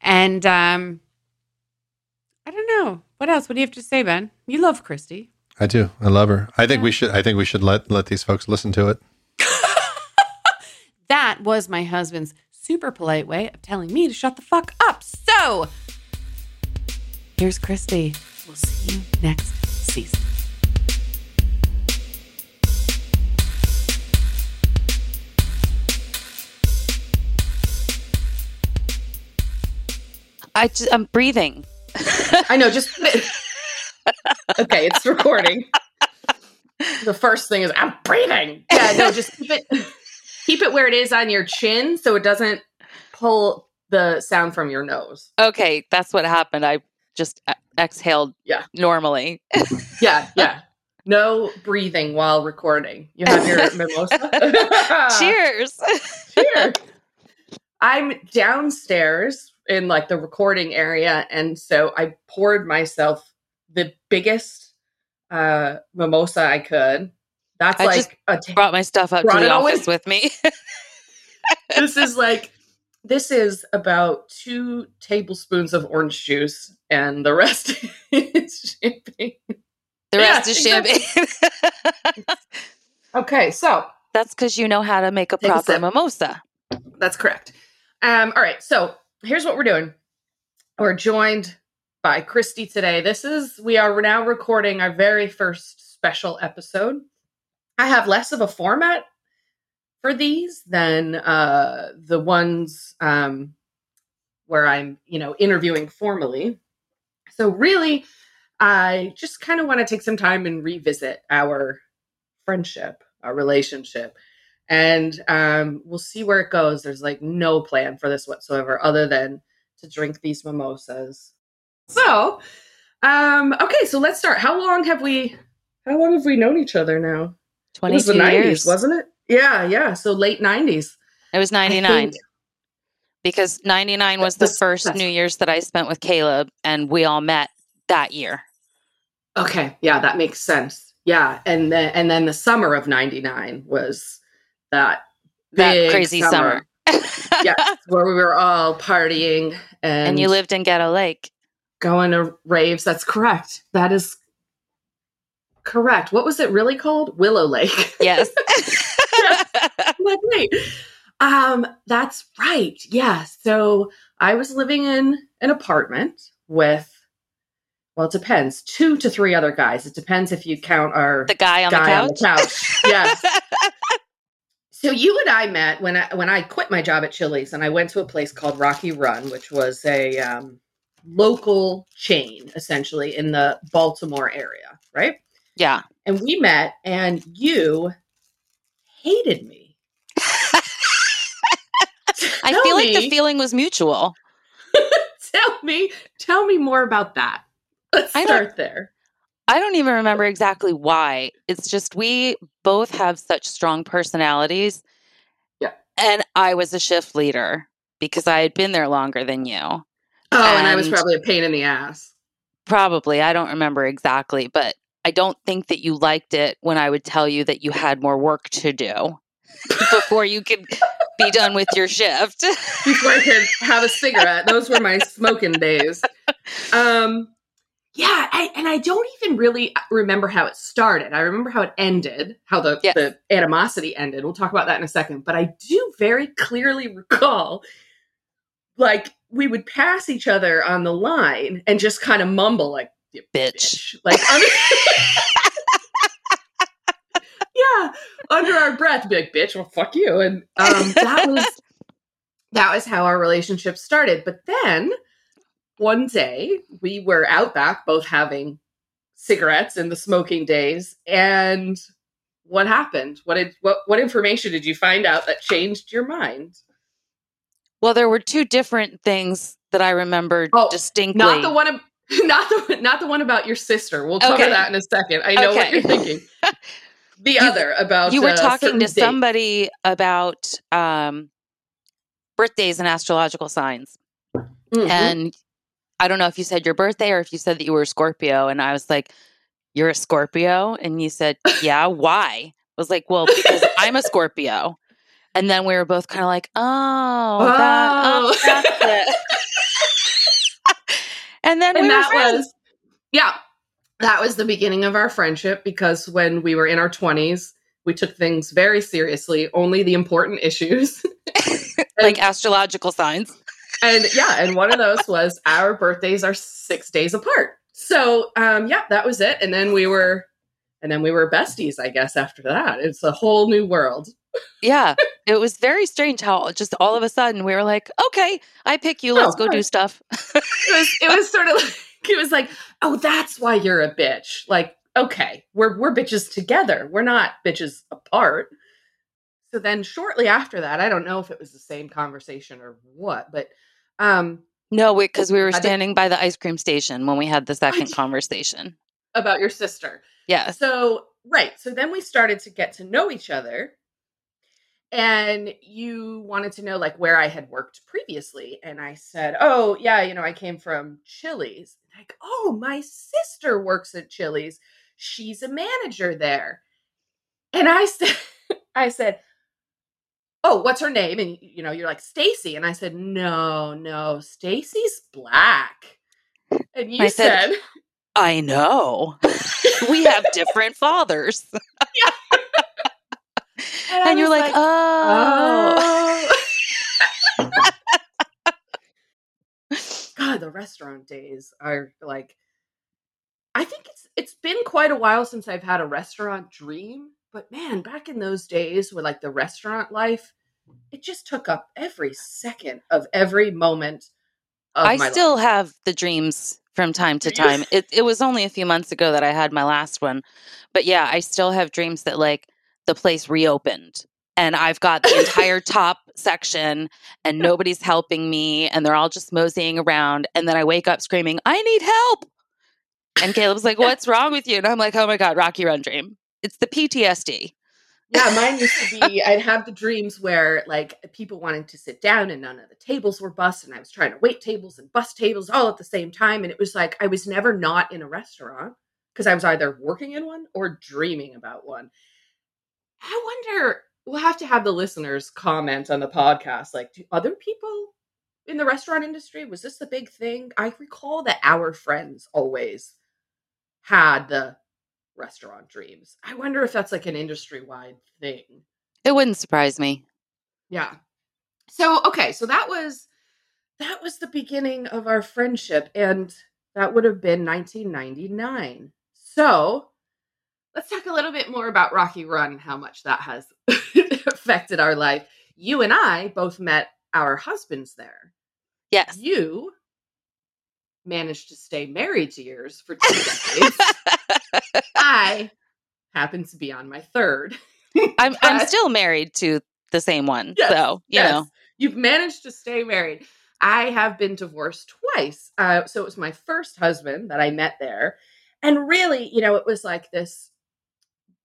And um, I don't know. What else? What do you have to say, Ben? You love Christy. I do. I love her. I think Yeah. we should. I think we should let let these folks listen to it. That was my husband's super polite way of telling me to shut the fuck up. So, here's Christy. We'll see you next season. I just, I'm breathing. I know, just okay, it's recording. The first thing is I'm breathing. Yeah, no, just keep it keep it where it is on your chin so it doesn't pull the sound from your nose. Okay, that's what happened. I just e- exhaled Yeah. normally. Yeah, yeah. No breathing while recording. You have your mimosa. Cheers. Cheers. I'm downstairs in like the recording area, and so I poured myself the biggest uh mimosa I could. That's I like just a t- Brought my stuff up to the office with me. this is like this is about two tablespoons of orange juice, and the rest is champagne. The Yeah, rest is champagne. Okay, so That's because you know how to make a Take a proper mimosa. That's correct. Um, all right, so here's what we're doing. We're joined by Christy today. This is we are now recording our very first special episode. I have less of a format for these than uh, the ones um, where I'm, you know, interviewing formally. So really, I just kind of want to take some time and revisit our friendship, our relationship, and um, we'll see where it goes. There's like no plan for this whatsoever, other than to drink these mimosas. So, um, okay, so let's start. How long have we? How long have we known each other now? It was the '90s, years. wasn't it? Yeah, yeah. So late 90s. It was 99 because 99 was the first New Year's that I spent with Caleb and we all met that year. Okay, yeah, that makes sense. Yeah, and then and then the summer of 99 was that That big crazy summer. yes, where we were all partying and, and you lived in Ghetto Lake. Going to raves. That's correct. That is correct. What was it really called? Willow Lake. Yes. Like, wait. Um, that's right. Yeah. So I was living in an apartment with, well, it depends, two to three other guys. It depends if you count our the guy on guy the couch. on the couch. yes. So you and I met when I when I quit my job at Chili's and I went to a place called Rocky Run, which was a um, local chain essentially in the Baltimore area, right? yeah. And we met, and you hated me. I feel like the feeling was mutual. Tell me, tell me more about that. Let's I start there. I don't even remember exactly why. It's just we both have such strong personalities. Yeah. And I was a shift leader because I had been there longer than you. Oh, and I was probably a pain in the ass. Probably. I don't remember exactly, but I don't think that you liked it when I would tell you that you had more work to do before you could be done with your shift. before I could have a cigarette. Those were my smoking days. Um, yeah, I, and I don't even really remember how it started. I remember how it ended, how the, Yes. the animosity ended. We'll talk about that in a second. But I do very clearly recall, like, we would pass each other on the line and just kind of mumble, like, Bitch. bitch. Like, under- yeah, under our breath, be like, bitch, well, fuck you. And um, that was that was how our relationship started. But then one day we were out back, both having cigarettes in the smoking days, and what happened? What did what what information did you find out that changed your mind? Well, there were two different things that I remember Oh, distinctly. Not the one. ab- Not the not the one about your sister. We'll cover Okay. that in a second. I know what you're thinking. The You- other about you were uh, talking to date. somebody about um, birthdays and astrological signs. Mhm. And I don't know if you said your birthday or if you said that you were a Scorpio. And I was like, You're a Scorpio? And you said, Yeah, why? I was like, Well, because I'm a Scorpio. And then we were both kind of like, Oh, that, oh, Oh. that's it. and then and we that was yeah that was the beginning of our friendship because when we were in our 20s we took things very seriously only the important issues like astrological signs. and yeah and one of those was our birthdays are six days apart so um yeah that was it and then we were and then we were besties i guess after that it's a whole new world Yeah. It was very strange how just all of a sudden we were like, Okay, I pick you. Oh, Let's go do stuff. it was it was sort of like it was like oh that's why you're a bitch like okay we're we're bitches together we're not bitches apart so then shortly after that i don't know if it was the same conversation or what but um No, because we were standing by the ice cream station when we had the second conversation. about your sister Yes. so right so then we started to get to know each other and you wanted to know like where i had worked previously and i said oh yeah you know i came from chili's. Like oh my sister works at chili's. She's a manager there. And i said i said oh what's her name? And you know you're like stacy. And i said no no stacy's black. And you I said, said I know. we have different fathers. I and you're was like, oh. Oh. God, the restaurant days are like I think it's it's been quite a while since I've had a restaurant dream, but man, back in those days with like the restaurant life, it just took up every second of every moment of I still life. have the dreams from time to time. It it was only a few months ago that I had my last one. But yeah, I still have dreams that like the place reopened and I've got the entire top section and nobody's helping me and they're all just moseying around and then I wake up screaming, "I need help." And Caleb's like, "What's wrong with you?" And I'm like, "Oh my god, Rocky Run dream. It's the PTSD." Yeah, mine used to be I'd have the dreams where like people wanted to sit down and none of the tables were bussed and I was trying to wait tables and bus tables all at the same time and it was like I was never not in a restaurant because I was either working in one or dreaming about one. I wonder we'll have to have the listeners comment on the podcast like do other people in the restaurant industry was this the big thing? I recall that our friends always had the restaurant dreams. I wonder if that's like an industry wide thing. It wouldn't surprise me. Yeah. So okay, so that was that was the beginning of our friendship and that would have been 1999. So, let's talk a little bit more about Rocky Run and how much that has affected our life. You and I both met our husbands there. Yes. You managed to stay married to yours for two decades. I happen to be on my third. I'm I'm still married to the same one. Yes, so, you yes, know. you've managed to stay married. I have been divorced twice. Uh, so it was my first husband that I met there. And really, you know, it was like this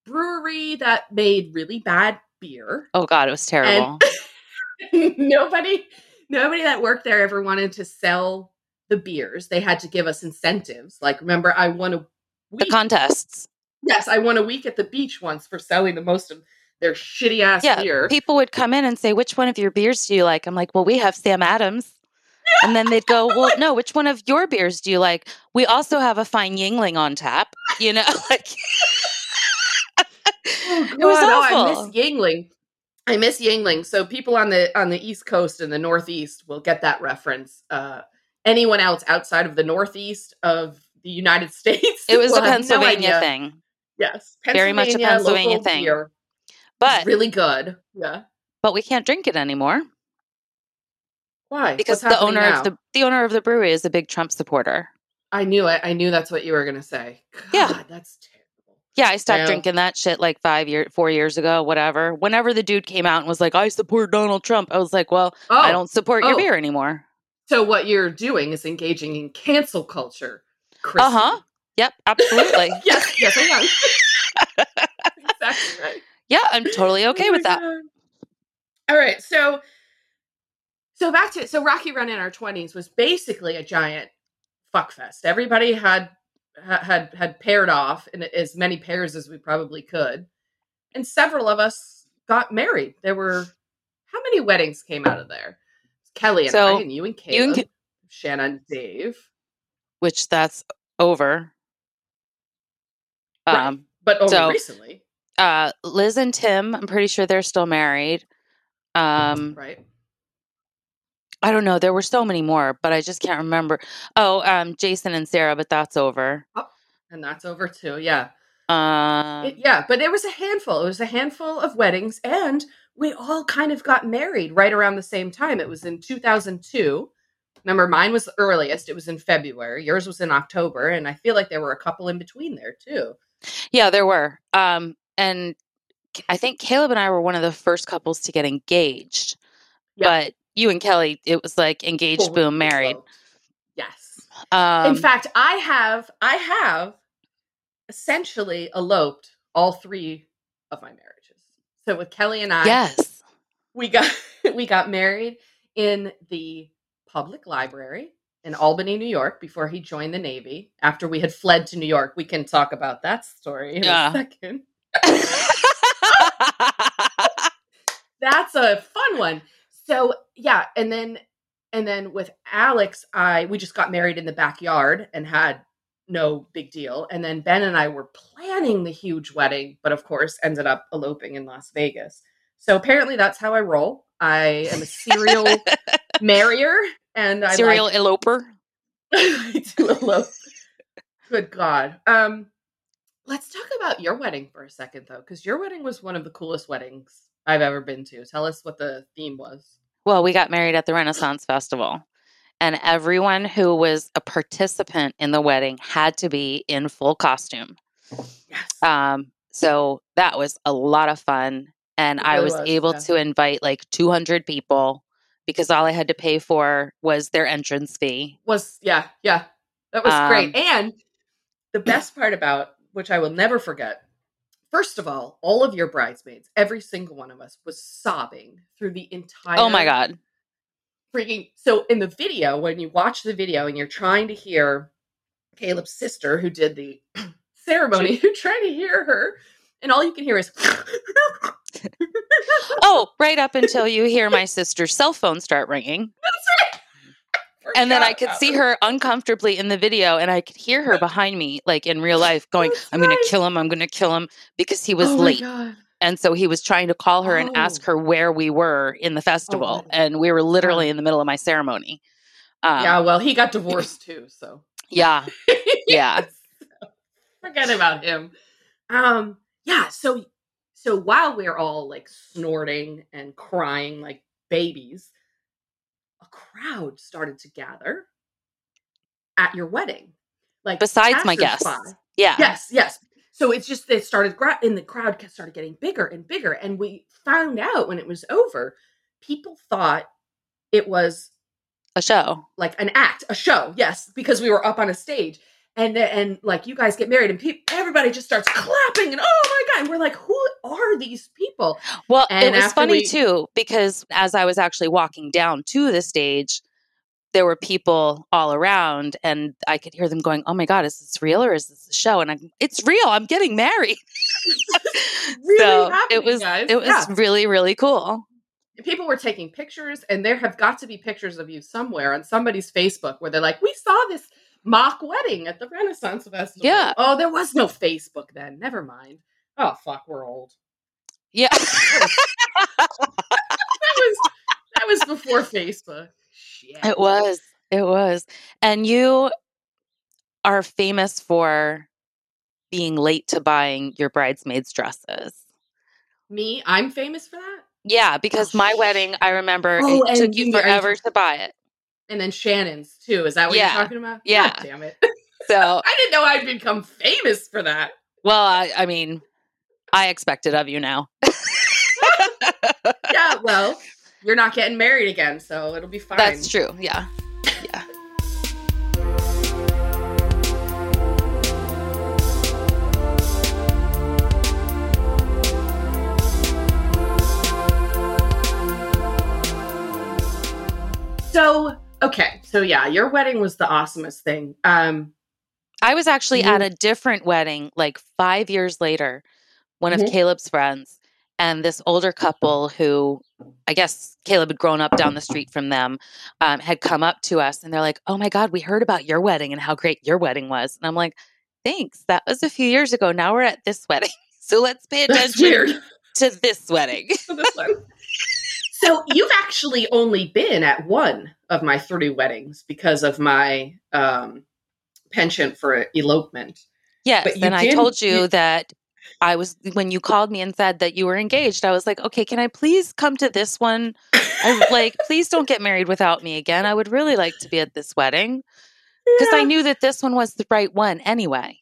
brewery that made really bad beer. Oh god, it was terrible. nobody nobody that worked there ever wanted to sell the beers. They had to give us incentives. Like remember I won a the contests. yes, I won a week at the beach once for selling the most of their shitty ass Yeah. beer. People would come in and say, Which one of your beers do you like? I'm like, Well, we have Sam Adams. And then they'd go, Well, no, which one of your beers do you like? We also have a fine Yuengling on tap. You know, like Oh, It was God, oh, I miss Yuengling. I miss Yuengling. So people on the on the East Coast and the Northeast will get that reference. Uh, anyone else outside of the Northeast of the United States, it was a have no Pennsylvania thing. Yes, Very much a Pennsylvania Pennsylvania thing. beer. But It's really good. Yeah. but we can't drink it anymore Why? because What's the owner now? of the the owner of the brewery is a big Trump supporter. I knew it. I knew that's what you were going to say. God, Yeah. that's terrible. Yeah, I stopped drinking that shit like five years, four years ago, whatever. Whenever the dude came out and was like, "I support Donald Trump," I was like, "Well, Oh, I don't support your oh. beer anymore." So what you're doing is engaging in cancel culture. Uh huh. Yep, absolutely. yes, yes, I am. exactly right. yeah, I'm totally okay Oh with that. God. All right, so so back to so Rocky Run in our twenties was basically a giant fuckfest. Everybody had ha- had had paired off in as many pairs as we probably could, and several of us got married. There were how many weddings came out of there? Kelly and So, I, and you and you and Caleb, Shanna and Dave. Which that's over. Right. Um, But only So- recently, uh, Liz and Tim, I'm pretty sure they're still married. Um, right? I don't know. There were so many more, but I just can't remember. Oh, um, Jason and Sarah, but that's over. And that's over too. Yeah. Um, It- yeah, but there was a handful. It was a handful of weddings, and we all kind of got married right around the same time. It was in 2002. Remember, mine was the earliest. It was in February. Yours was in October, and I feel like there were a couple in between there too. Yeah, there were. Um, and I think Caleb and I were one of the first couples to get engaged. Yeah. You and Kelly, it was like engaged, boom, married. Yes. Um, in fact, I have I have essentially eloped all three of my marriages. So with Kelly and I, yes. we got we got married in the public library in Albany, New York, before he joined the Navy. After we had fled to New York, we can talk about that story in Yeah. a second. That's a fun one. So yeah, and then and then with Alex, I we just got married in the backyard and had no big deal. And then Ben and I were planning the huge wedding, but of course ended up eloping in Las Vegas. So apparently that's how I roll. I am a serial marrier and I Serial like, eloper. I do elope. Good God. Um, let's talk about your wedding for a second, though, because your wedding was one of the coolest weddings I've ever been to. Tell us what the theme was. Well, we got married at the Renaissance Festival. And everyone who was a participant in the wedding had to be in full costume. Yes. Um, so that was a lot of fun. And It I was, was, able yeah. to invite like 200 people because all I had to pay for was their entrance fee. Was yeah, yeah. That was great. Um, And the best part about which I will never forget. First of all, all of your bridesmaids, every single one of us was sobbing through the entire Oh my god. freaking so in the video when you watch the video and you're trying to hear caleb's sister who did the ceremony you're trying to hear her and all you can hear is Oh, right up until you hear my sister's cell phone start ringing. And then I could see her uncomfortably in the video, and I could hear her behind me, like in real life, going, That's I'm going to kill him. I'm going to kill him because he was Oh late. And so he was trying to call her and ask Oh. her where we were in the festival. God. and we were literally in the middle of my ceremony. Um, yeah well he got divorced too so yeah. Yeah. forget about him um yeah so so while we're all like snorting and crying like babies a crowd started to gather at your wedding like Besides my guests. Yeah. yes yes so it's just it started gra- and the crowd started getting bigger and bigger and we found out when it was over people thought it was A show. like an act, a show, yes, because we were up on a stage. And and like you guys get married and people, everybody just starts clapping and oh my god, and we're like, who are these people? Well, it was funny we- too because as I was actually walking down to the stage, there were people all around, and I could hear them going, "Oh my god, is this real or is this a show?" And I'm, "It's real. I'm getting married." Really so it was guys. it was Yeah. really really cool. People were taking pictures, and there have got to be pictures of you somewhere on somebody's Facebook where they're like, "We saw this mock wedding at the Renaissance Festival." Yeah. Oh, there was no Facebook then. Never mind. Oh fuck, we're old. Yeah. That was that was before Facebook. Shit. It was. It was. And you are famous for being late to buying your bridesmaids' dresses. Me, I'm famous for that. Yeah, because oh, my wedding, I remember Oh, it took you forever to buy it. And then Shannon's too. Is that what Yeah. you're talking about? Yeah. God damn it. So, I didn't know I'd become famous for that. well, I, I mean, I expect it of you now. Yeah, well, you're not getting married again, so it'll be fine. That's true. Yeah. Yeah. So, okay. So yeah, your wedding was the awesomest thing. Um I was actually at a different wedding like five years later, one of Mhm. Caleb's friends, and this older couple who I guess Caleb had grown up down the street from them um, had come up to us and they're like, Oh my God, we heard about your wedding and how great your wedding was. And I'm like, Thanks. That was a few years ago. Now we're at this wedding. So let's pay attention to this wedding. this. So you've actually only been at one of my three weddings because of my um penchant for elopement. Yes. But and I told you that I was, when you called me and said that you were engaged, I was like, okay, can I please come to this one? I, like, please don't get married without me again. I would really like to be at this wedding because I knew that this one was the right one anyway.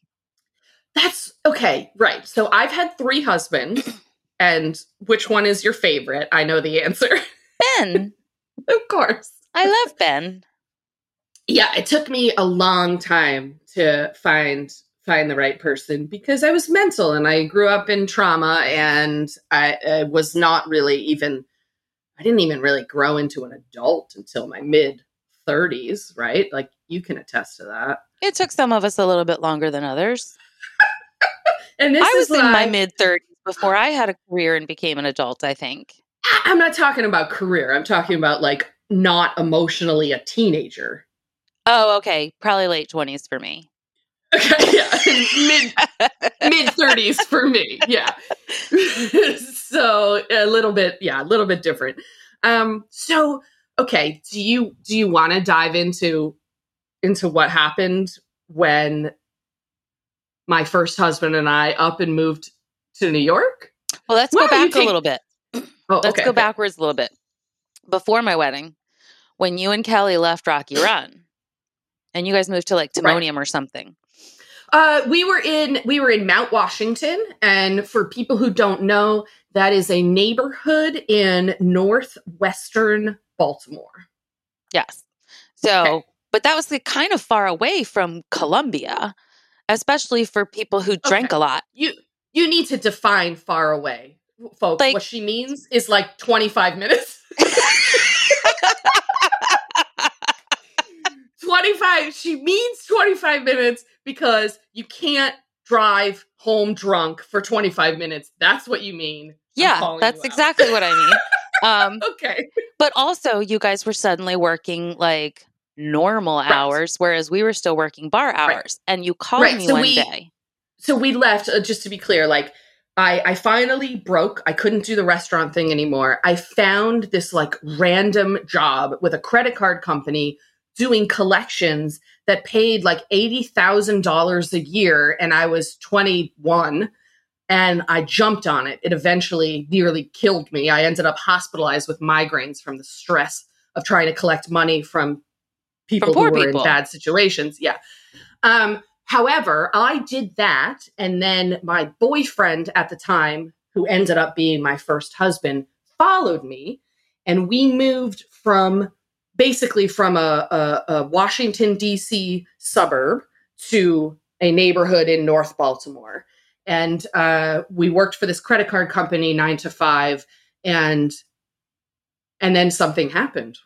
That's okay, right. So I've had three husbands, and which one is your favorite? I know the answer. Ben, of course. I love Ben. Yeah, it took me a long time to find find the right person because I was mental and I grew up in trauma and I, I was not really even I didn't even really grow into an adult until my mid 30s, right? Like you can attest to that. It took some of us a little bit longer than others. And this I was in my mid 30s before I had a career and became an adult, I think. I'm not talking about career. I'm talking about like not emotionally a teenager. Oh, okay. Probably late 20s for me. Okay, yeah, mid mid 30s for me. Yeah. so a little bit, yeah, a little bit different. Um so okay, do you do you want to dive into into what happened when my first husband and I up and moved to New York? Well, let's Why go back a little bit. Oh, Let's okay, go okay. backwards a little bit. Before my wedding, when you and Kelly left Rocky Run, and you guys moved to like Right. Timonium or something. Uh, we were in we were in Mount Washington, and for people who don't know, that is a neighborhood in northwestern Baltimore. Yes. So, Okay. but that was like kind of far away from Columbia, especially for people who drank a lot. You you need to define far away, folks. Like- what she means is like 25 minutes. 25 she means 25 minutes because you can't drive home drunk for 25 minutes. That's what you mean. Yeah, that's exactly what I mean. Um, Okay. but also, you guys were suddenly working like normal Right. hours, whereas we were still working bar Right. hours. And you called Right, me so one we- day. So we left uh, just to be clear like I, I finally broke i couldn't do the restaurant thing anymore. I found this like random job with a credit card company doing collections that paid like $80000 a year and i was 21 and i jumped on it. It eventually nearly killed me. I ended up hospitalized with migraines from the stress of trying to collect money from people poor who were people. in bad situations yeah. Um However, I did that. And then my boyfriend at the time, who ended up being my first husband, followed me. And we moved from basically from a, a, a Washington, D.C. suburb to a neighborhood in North Baltimore. And uh, we worked for this credit card company nine to five. And and then something happened.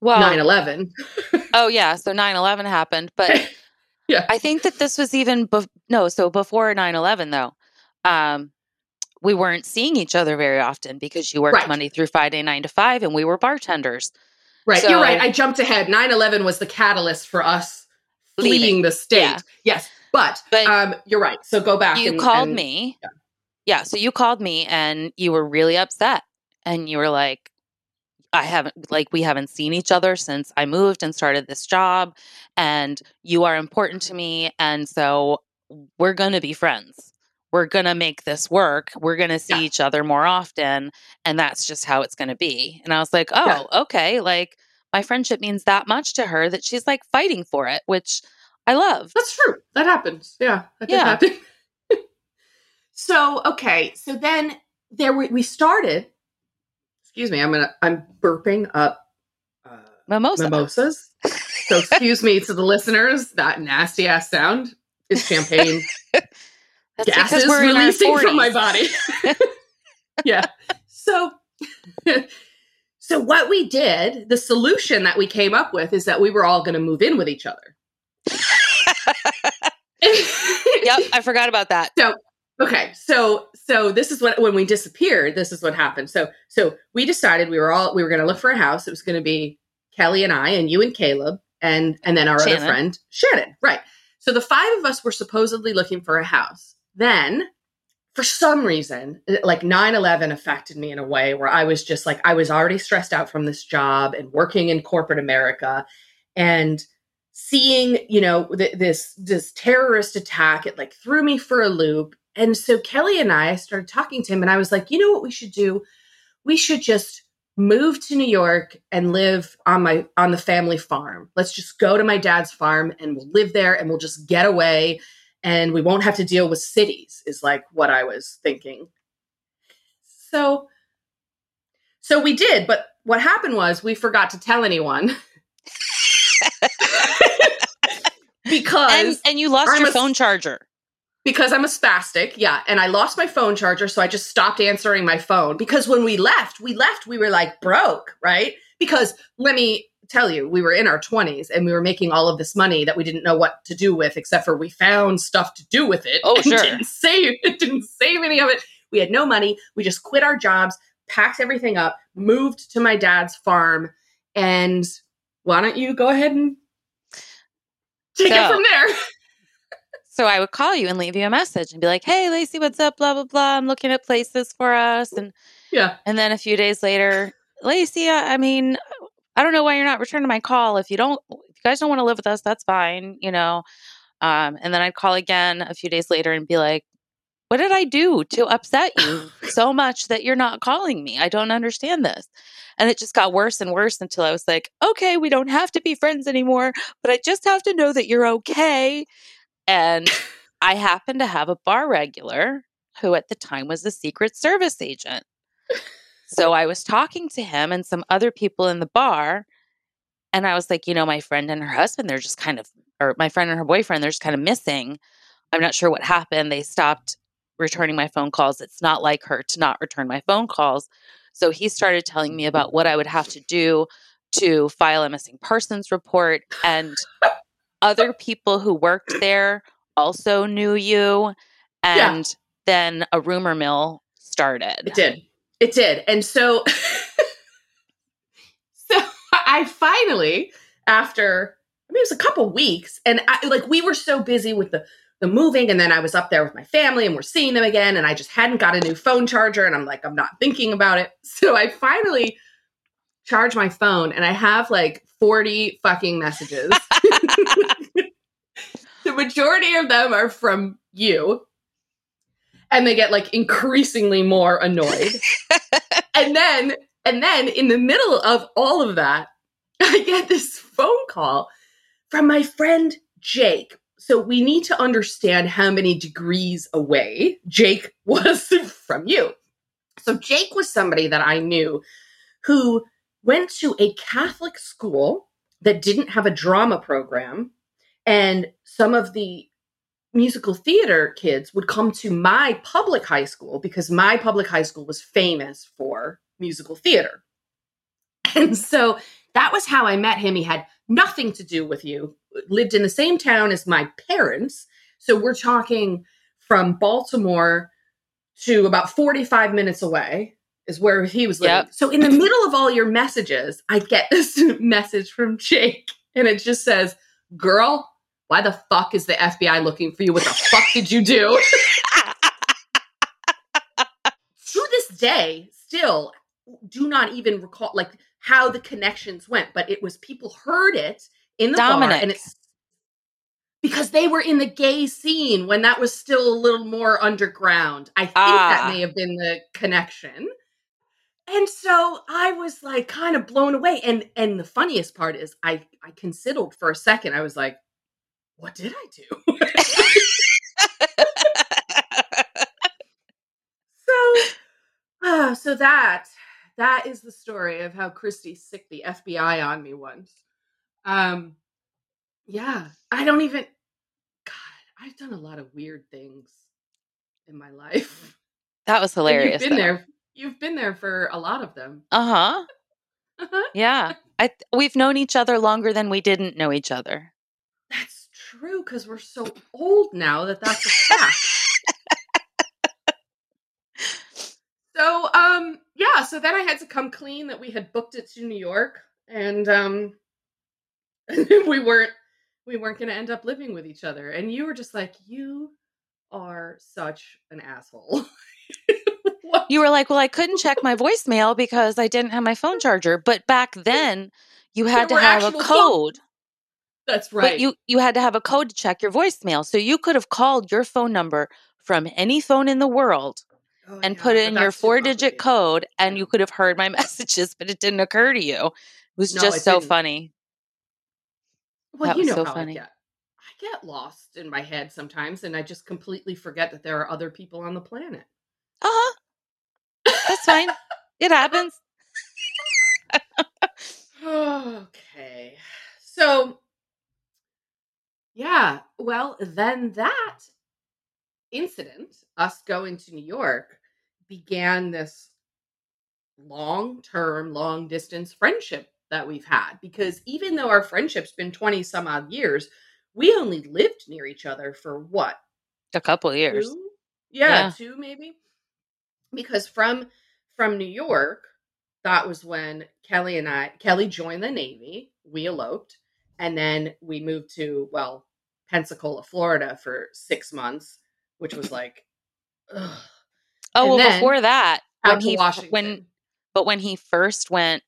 Well, 9 11. oh, yeah. So 9 11 happened. But yeah. I think that this was even, bef- no, so before 9 11, though. Um, we weren't seeing each other very often because you worked Right. Monday through Friday, nine to five, and we were bartenders. Right, So- you're right. I jumped ahead. 9/11 was the catalyst for us Leaving. fleeing the state. Yeah. Yes, but, But um, you're right. So go back. you and- called and- me. yeah. Yeah. So you called me and you were really upset. And you were like, I haven't, like, we haven't seen each other since I moved and started this job. And you are important to me. And so we're going to be friends. We're going to make this work. We're going to see Yeah. each other more often. And that's just how it's going to be. And I was like, oh, Yeah. okay. Like, my friendship means that much to her that she's like fighting for it, which I love. That's true. That happens. Yeah, that did Yeah. happen. so okay, so then there we, we started. Excuse me. I'm gonna. I'm burping up uh, Mimosa. mimosas. So excuse me to the listeners. That nasty ass sound is champagne That's gases because we're in releasing from my body. yeah. So so what we did, the solution that we came up with is that we were all going to move in with each other. yep, I forgot about that. Okay, so so this is what when we disappeared, this is what happened. So so we decided we were all we were going to look for a house. It was going to be Kelly and I and you and Caleb and and then our other friend Shannon. Right. So the five of us were supposedly looking for a house. Then for some reason, eh, like 9/11 affected me in a way where I was just like I was already stressed out from this job and working in corporate America and seeing, you know, th- this this terrorist attack it like threw me for a loop. And so Kelly and I started talking to him and I was like, "You know what we should do? We should just move to New York and live on my on the family farm. Let's just go to my dad's farm and we'll live there and we'll just get away and we won't have to deal with cities is like what I was thinking. So so we did, but what happened was we forgot to tell anyone. because And and you lost I'm your a- phone charger. Because I'm a spastic, yeah, and I lost my phone charger, so I just stopped answering my phone. Because when we left, we left, we were like broke, right? Because let me tell you, we were in our 20s and we were making all of this money that we didn't know what to do with, except for we found stuff to do with it. Oh, sure. Didn't save it, didn't save any of it. We had no money. We just quit our jobs, packed everything up, moved to my dad's farm, and why don't you go ahead and take it from there? So I would call you and leave you a message and be like, "Hey, Lacey, what's up? Blah blah blah. I'm looking at places for us." And Yeah. and then a few days later, Lacey, I, I mean, I don't know why you're not returning my call. If you don't, if you guys don't want to live with us, that's fine, you know. Um, and then I'd call again a few days later and be like, "What did I do to upset you so much that you're not calling me? I don't understand this." And it just got worse and worse until I was like, "Okay, we don't have to be friends anymore, but I just have to know that you're okay." And I happened to have a bar regular who at the time was a Secret Service agent. So I was talking to him and some other people in the bar. And I was like, you know, my friend and her husband, they're just kind of, or my friend and her boyfriend, they're just kind of missing. I'm not sure what happened. They stopped returning my phone calls. It's not like her to not return my phone calls. So he started telling me about what I would have to do to file a missing persons report. And other people who worked there also knew you. And yeah. then a rumor mill started. It did. It did. And so, so I finally, after, I mean, it was a couple weeks, and I, like we were so busy with the the moving and then I was up there with my family and we're seeing them again and I just hadn't got a new phone charger and I'm like I'm not thinking about it. So I finally charge my phone and I have like 40 fucking messages. majority of them are from you. And they get like increasingly more annoyed. and then and then in the middle of all of that, I get this phone call from my friend Jake, so we need to understand how many degrees away Jake was from you. So Jake was somebody that I knew who went to a Catholic school that didn't have a drama program. And some of the musical theater kids would come to my public high school because my public high school was famous for musical theater. And so that was how I met him. He had nothing to do with you lived in the same town as my parents. So we're talking from Baltimore to about 45 minutes away is where he was living. Yep. So in the middle of all your messages, I get this message from Jake and it just says, "Girl, why the fuck is the FBI looking for you? What the fuck did you do?" to this day, still do not even recall like how the connections went, but it was people heard it in the Dominic. bar, and it's because they were in the gay scene when that was still a little more underground. I think ah. that may have been the connection. And so I was like kind of blown away. And and the funniest part is I I considered for a second. I was like, what did I do? so uh, so that that is the story of how Christy sicked the FBI on me once. Um, yeah, I don't even. God, I've done a lot of weird things in my life. That was hilarious. you've been though. there. You've been there for a lot of them. Uh huh. Uh-huh. Yeah, I we've known each other longer than we didn't know each other. True because we're so old now that that's a fact. so, um, yeah. So then I had to come clean that we had booked it to New York, and um, we weren't we weren't going to end up living with each other and you were just like you are such an asshole you were like well i couldn't check my voicemail because i didn't have my phone charger but back then you had there to have a code that's right but you you had to have a code to check your voicemail so you could have called your phone number from any phone in the world oh, and yeah, put in your four digit code and you could have heard my messages but it didn't occur to you it was no, just so didn't. funny well, that you know so how funny. I get. I get lost in my head sometimes, and I just completely forget that there are other people on the planet. Uh huh. That's fine. it happens. okay. So, yeah. Well, then that incident, us going to New York, began this long term, long distance friendship that we've had because even though our friendship's been 20 some odd years, we only lived near each other for what? A couple years. Yeah, yeah, two maybe. Because from from New York, that was when Kelly and I Kelly joined the Navy, we eloped, and then we moved to well, Pensacola, Florida for 6 months, which was like ugh. Oh, and well before that, when he Washington. when but when he first went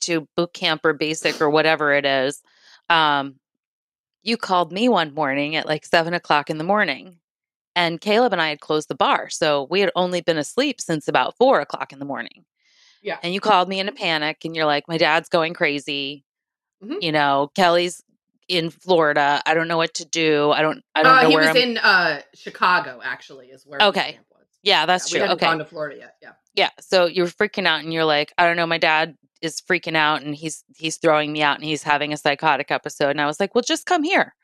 to boot camp or basic or whatever it is, um, you called me one morning at like seven o'clock in the morning. And Caleb and I had closed the bar. So we had only been asleep since about four o'clock in the morning. Yeah. And you called me in a panic and you're like, my dad's going crazy. Mm-hmm. You know, Kelly's in Florida. I don't know what to do. I don't, I don't uh, know he where was I'm... in uh, Chicago, actually, is where okay. Yeah, that's yeah, true. okay. gone to Florida yet. Yeah. Yeah. So you're freaking out and you're like, I don't know, my dad is freaking out and he's he's throwing me out and he's having a psychotic episode and I was like, "Well, just come here."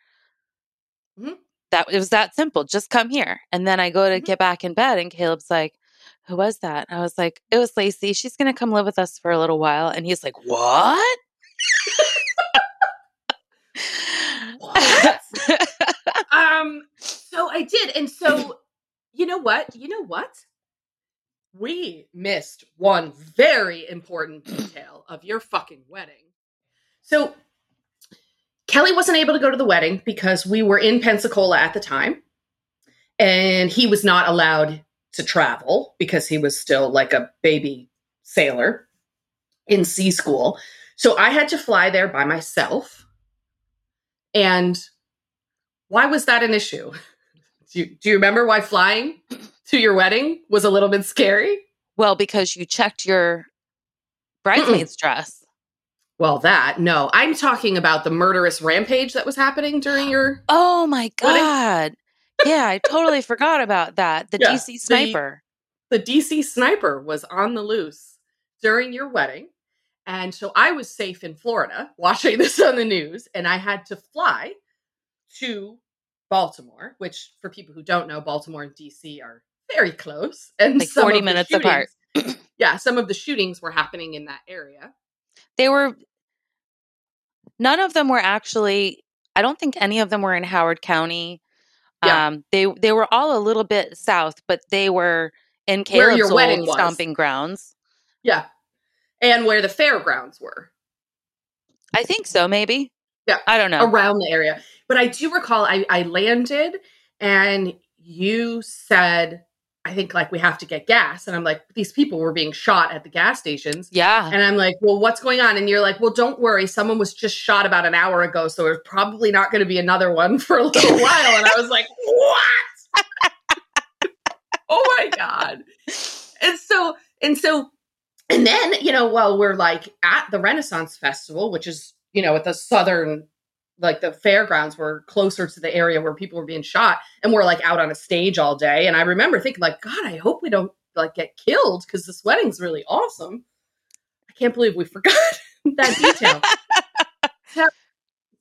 Mm-hmm. that it was that simple. Just come here. And then I go to Mhm. get back in bed, and Caleb's like, "Who was that?" I was like, "It was Lacey. She's gonna come live with us for a little while." And he's like, "What?" What? um so i did and so you know what you know what? We missed one very important detail of your fucking wedding. So kelly wasn't able to go to the wedding because we were in pensacola at the time and he was not allowed to travel because he was still like a baby sailor in sea school. So i had to fly there by myself and why was that an issue? Do you, do you remember why flying to your wedding was a little bit scary? well, because you checked your bridesmaid's dress. Well, that, no. I'm talking about the murderous rampage that was happening during your. Oh my god! yeah, I totally forgot about that. The Yeah, DC the- sniper. The DC sniper was on the loose during your wedding. And so I was safe in Florida watching this on the news, and I had to fly to Baltimore, which, for people who don't know, Baltimore and DC are very close. And Like 40 of the minutes apart. yeah, some of the shootings were happening in that area. they were none of them were actually i don't think any of them were in howard county Yeah. um they they were all a little bit south but they were in Where Caleb's old stomping grounds Yeah. And where the fairgrounds were i think so maybe Yeah. i don't know around the area. But I do recall I, I landed and you said, I think like we have to get gas. And I'm like, these people were being shot at the gas stations. yeah And I'm like, well, what's going on? And you're like, well, don't worry. Someone was just shot about an hour ago. So there's probably not going to be another one for a little while. And I was like, what? oh my God. And so, and so, and then, you know, while we're like at the Renaissance Festival, which is, you know, at the southern, like the fairgrounds were closer to the area where people were being shot, and we're like out on a stage all day. And I remember thinking, like, God, I hope we don't like get killed because this wedding's really awesome. I can't believe we forgot that detail. so,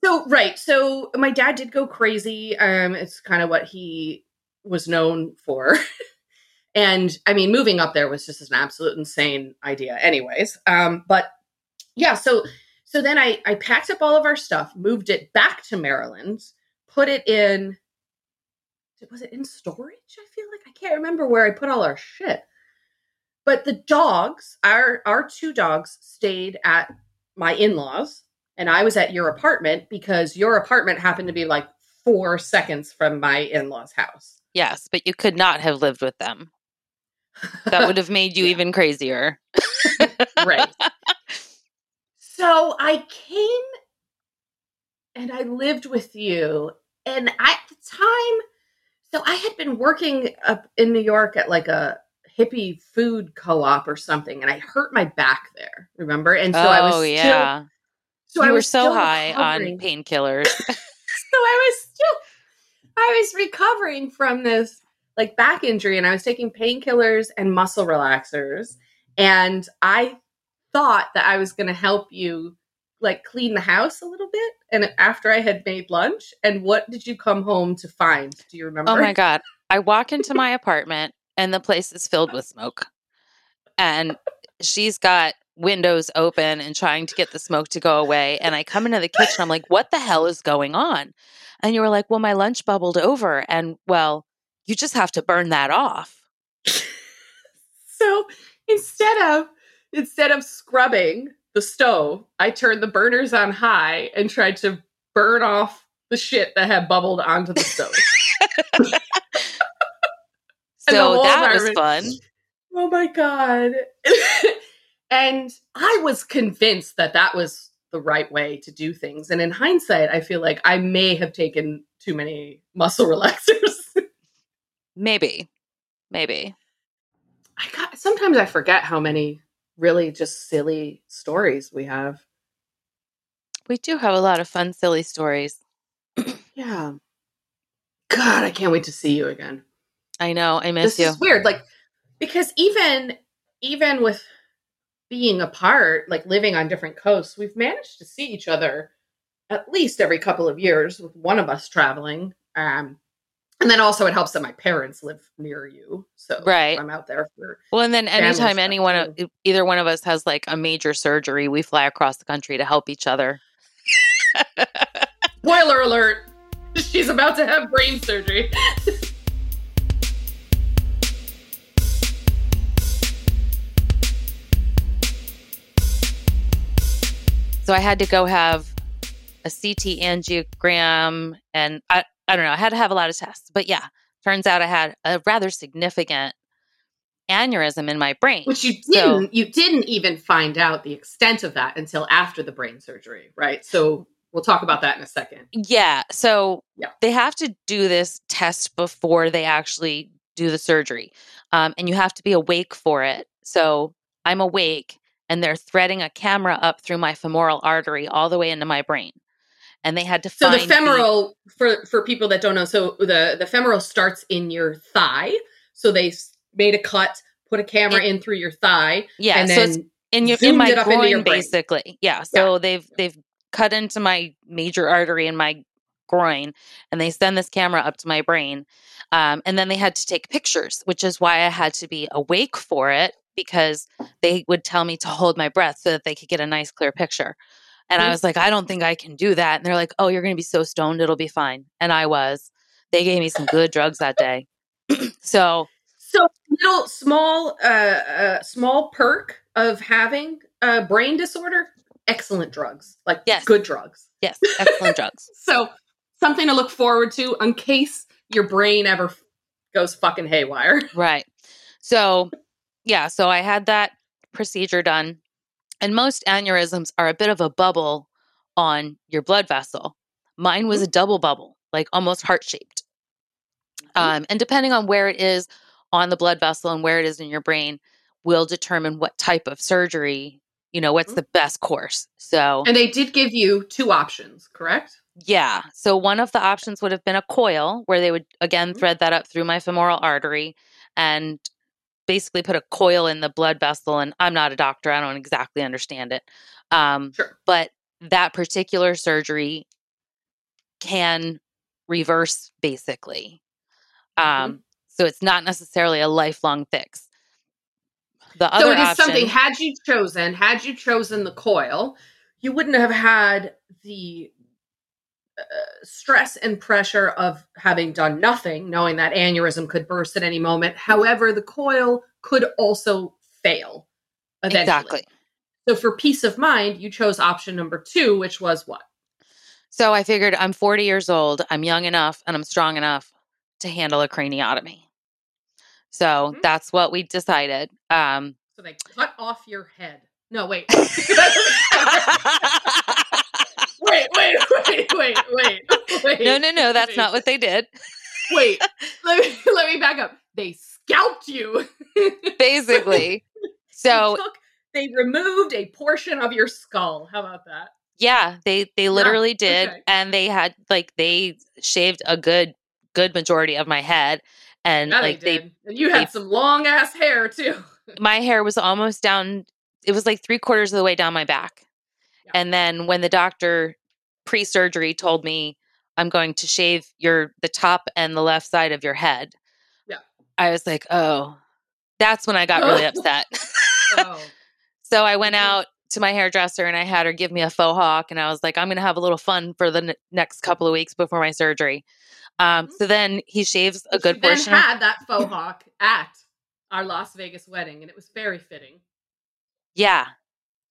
so, right. So my dad did go crazy. Um, it's kind of what he was known for. and I mean, moving up there was just an absolute insane idea, anyways. Um, but yeah, so so then I I packed up all of our stuff, moved it back to Maryland, put it in. Was it in storage? I feel like I can't remember where I put all our shit. But the dogs, our our two dogs, stayed at my in laws, and I was at your apartment because your apartment happened to be like four seconds from my in laws' house. yes but you could not have lived with them that would have made you Yeah. even crazier right. So I came and I lived with you. And at the time, so I had been working up in New York at like a hippie food co-op or something, and I hurt my back there. Remember? And so oh I was oh, still, yeah so you I were was so still high on painkillers so I was still I was recovering from this like back injury and I was taking painkillers and muscle relaxers and I thought that I was going to help you like clean the house a little bit and after I had made lunch and what did you come home to find do you remember Oh my God. I walk into my apartment and the place is filled with smoke. And she's got windows open and trying to get the smoke to go away. And I come into the kitchen. I'm like, what the hell is going on? And you were like, well, my lunch bubbled over. And well, you just have to burn that off. so instead of instead of scrubbing the stove I turned the burners on high and tried to burn off the shit that had bubbled onto the stove So that was fun. Oh my god. and I was convinced that that was the right way to do things. And in hindsight, I feel like I may have taken too many muscle relaxers. Maybe. Maybe. I got sometimes I forget how many really just silly stories we have. We do have a lot of fun, silly stories. Yeah. God, I can't wait to see you again. I know. I miss this you. is weird like because even even with being apart like living on different coasts we've managed to see each other at least every couple of years with one of us traveling um And then also it helps that my parents live near you. So Right. I'm out there for Well, and then anytime anyone, too. either one of us has like a major surgery, we fly across the country to help each other. Spoiler alert. She's about to have brain surgery. So I had to go have a CT angiogram and I, I don't know, I had to have a lot of tests. But yeah, turns out I had a rather significant aneurysm in my brain. Which you So- didn't you didn't even find out the extent of that until after the brain surgery, right? So we'll talk about that in a second. Yeah. So Yeah. they have to do this test before they actually do the surgery. Um, and you have to be awake for it. So I'm awake and they're threading a camera up through my femoral artery all the way into my brain. And they had to So find the femoral for for people that don't know, so the the femoral starts in your thigh. So they made a cut, put a camera in through your thigh, yeah, and so then it's in your in my it groin basically. Yeah. So they've they've cut into my major artery in my groin and they send this camera up to my brain. Um, and then they had to take pictures, which is why I had to be awake for it because they would tell me to hold my breath so that they could get a nice clear picture. And I Mhm. was like, I don't think I can do that. And they're like, Oh, you're going to be so stoned, it'll be fine. And I was. They gave me some good drugs that day. so So little small uh, uh small perk of having a brain disorder, excellent drugs. Like Yes. good drugs. yes, excellent drugs. So something to look forward to in case your brain ever f- goes fucking haywire. Right. So, yeah, so I had that procedure done. And most aneurysms are a bit of a bubble on your blood vessel. Mine was a double bubble, like almost heart shaped. Um, and depending on where it is on the blood vessel and where it is in your brain, will determine what type of surgery, you know, what's Mhm. the best course. So, And they did give you two options, correct? yeah. So one of the options would have been a coil where they would again Mhm. thread that up through my femoral artery and basically put a coil in the blood vessel. And I'm not a doctor, I don't exactly understand it. Um, Sure. but that particular surgery can reverse basically. Um, So it's not necessarily a lifelong fix. The other so it is option, something had you chosen had you chosen the coil you wouldn't have had the stress and pressure of having done nothing knowing that aneurysm could burst at any moment however the coil could also fail eventually. exactly. so for peace of mind you chose option number two which was what So I figured I'm 40 years old, I'm young enough, and I'm strong enough to handle a craniotomy. So Mhm. that's what we decided. Um, so they cut off your head no wait wait wait wait wait wait wait no, no, no, that's wait. not what they did. Wait, let me let me back up. They scalped you. Basically. So they, took, they removed a portion of your skull. How about that? yeah, they they literally did, okay. and they had like they shaved a good good majority of my head, and Yeah, like they they and you had they- some long ass hair too. my hair was almost down it was like three quarters of the way down my back Yeah. and then when the doctor pre-surgery told me i'm going to shave your the top and the left side of your head Yeah. i was like oh that's when i got really upset Oh, so i went Mhm. out to my hairdresser and i had her give me a faux hawk and i was like i'm going to have a little fun for the n- next couple of weeks before my surgery um, Mhm. so then he shaves a good you then portion of- had that faux hawk at our Las Vegas wedding, and it was very fitting. yeah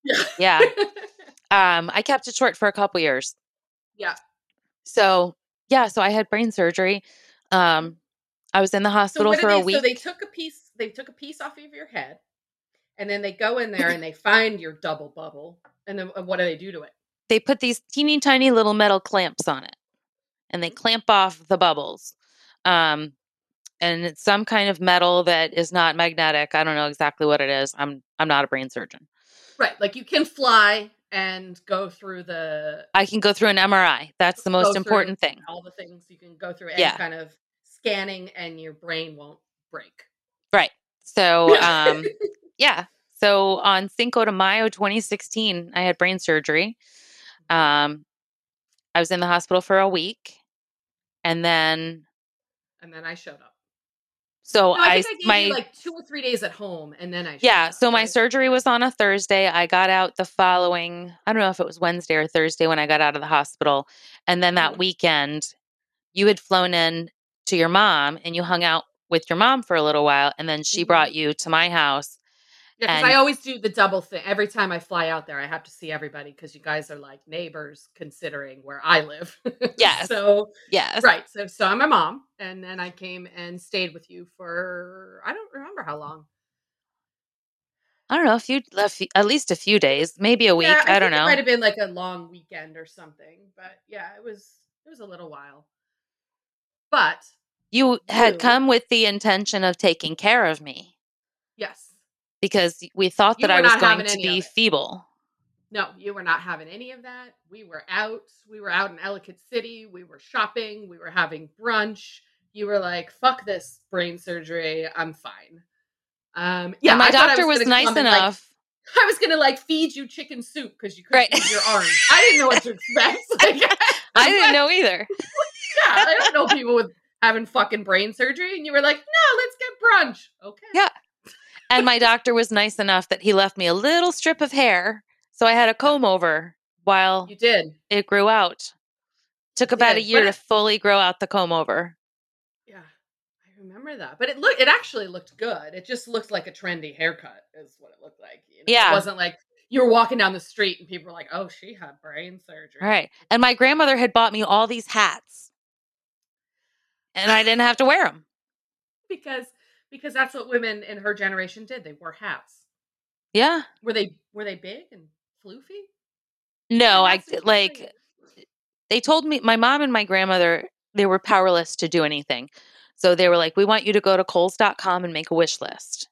Yeah. yeah um i kept it short for a couple years Yeah. so yeah so i had brain surgery um i was in the hospital did for they, a week So they took a piece. They took a piece off of your head, and then they go in there and they find your double bubble. And then what do they do to it? they put these teeny tiny little metal clamps on it and they clamp off the bubbles um and it's some kind of metal that is not magnetic i don't know exactly what it is i'm i'm not a brain surgeon Right, like you can fly and go through the i can go through an mri that's the most important thing all the things you can go through any Yeah. kind of scanning and your brain won't break. right so um yeah so on cinco de mayo 2016 i had brain surgery um i was in the hospital for a week and then and then I showed up. So No, I, I, think I gave my you like two or three days at home, and then I yeah, so my surgery was on a Thursday. I got out the following, I don't know if it was Wednesday or Thursday when I got out of the hospital. And then that Mhm. weekend, you had flown in to your mom and you hung out with your mom for a little while. And then she Mhm. brought you to my house. Yeah, because I always do the double thing. Every time I fly out there, I have to see everybody because you guys are like neighbors, considering where I live. Yes. so Yes. right. So so I'm my mom, and then I came and stayed with you for I don't remember how long. I don't know, a few, a few- at least a few days, maybe a week. Yeah, I, don't think It know. might have been like a long weekend or something, but yeah, it was it was a little while. But You had You- come with the intention of taking care of me yes, because we thought You that I was going to be feeble. no, you were not having any of that. We were out. We were out in Ellicott City. We were shopping. We were having brunch. You were like, "Fuck this brain surgery. I'm fine." Um, yeah, and my I doctor was, gonna nice and, like, enough. I was gonna like feed you chicken soup because you couldn't Right. use your arms. I didn't know what to expect. Like, I didn't know either. Yeah, I don't know people with having fucking brain surgery, and you were like, "No, let's get brunch." Okay. Yeah. And my doctor was nice enough that he left me a little strip of hair. So I had a comb over while You did. it grew out. Took about a year but to it- fully grow out the comb over. Yeah, I remember that. But it looked. It actually looked good. It just looked like a trendy haircut, is what it looked like. you know? Yeah. it wasn't like you were walking down the street and people were like, "Oh, she had brain surgery." Right. And my grandmother had bought me all these hats. And I didn't have to wear them. because because that's what women in her generation did. They wore hats. Yeah. Were they were they big and floofy? No, I hats did you like they told me my mom and my grandmother they were powerless to do anything. So they were like, "We want you to go to Kohl's.com and make a wish list."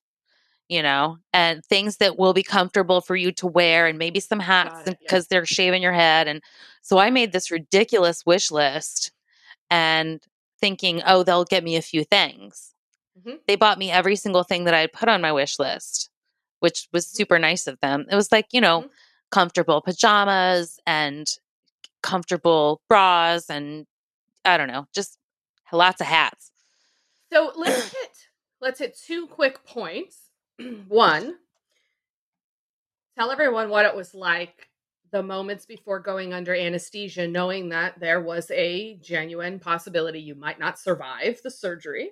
You know, and things that will be comfortable for you to wear, and maybe some hats it, yeah. because they're shaving your head. And so I made this ridiculous wish list, and thinking, "Oh, they'll get me a few things." Mhm. They bought me every single thing that I had put on my wish list, which was Mhm. super nice of them. It was like you know, Mhm. comfortable pajamas and comfortable bras and I don't know, just lots of hats. So let's hit let's hit two quick points. One, tell everyone what it was like the moments before going under anesthesia, knowing that there was a genuine possibility you might not survive the surgery.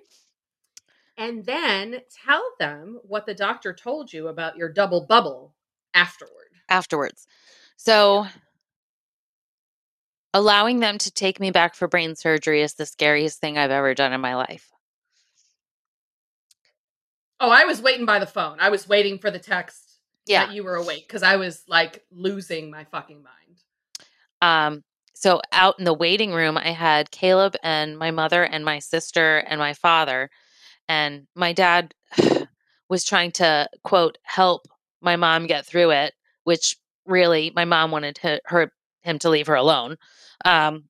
And then tell them what the doctor told you about your double bubble afterward. afterwards. So allowing them to take me back for brain surgery is the scariest thing I've ever done in my life. Oh, I was waiting by the phone. I was waiting for the text Yeah. that you were awake because I was like losing my fucking mind. Um so out in the waiting room I had Caleb and my mother and my sister and my father and my dad was trying to quote help my mom get through it, which really my mom wanted to, her him to leave her alone. Um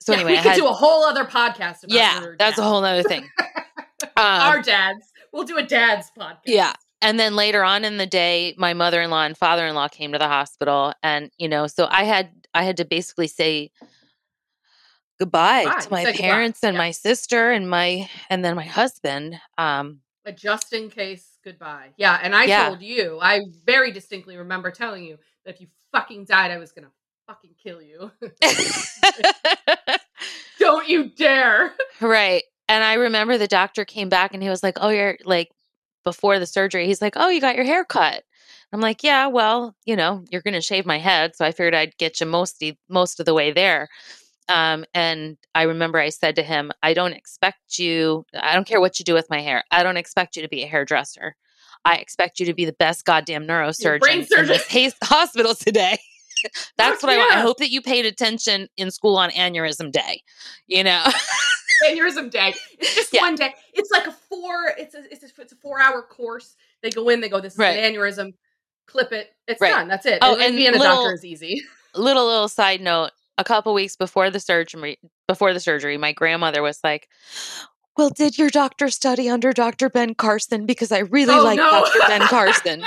so Yeah, anyway, we could had, do a whole other podcast about yeah, that's a whole other thing. Our Um, dads. We'll do a dad's podcast. Yeah. and then later on in the day my mother-in-law and father-in-law came to the hospital and you know so i had i had to basically say goodbye Goodbye. to my goodbye. parents and Yeah. my sister and my and then my husband um A just in case goodbye. Yeah, and I Yeah. told you, I very distinctly remember telling you that if you fucking died, I was gonna fucking kill you. Don't you dare. right and i remember the doctor came back and he was like oh you're like before the surgery he's like oh you got your hair cut i'm like yeah well you know you're gonna shave my head so i figured i'd get you most most of the way there um, and i remember i said to him i don't expect you i don't care what you do with my hair i don't expect you to be a hairdresser i expect you to be the best goddamn neurosurgeon in this hospital today that's what i want i hope that you paid attention in school on aneurysm day you know Aneurysm day. It's just Yeah. one day. It's like a four. It's a it's a, it's a four hour course. They go in. They go. This is Right. an aneurysm. Clip it. It's Right. done. That's it. Oh, and, and being a little- doctor is easy. little little side note a couple weeks before the surgery before the surgery my grandmother was like well did your doctor study under dr ben carson because i really Oh, like no. dr ben carson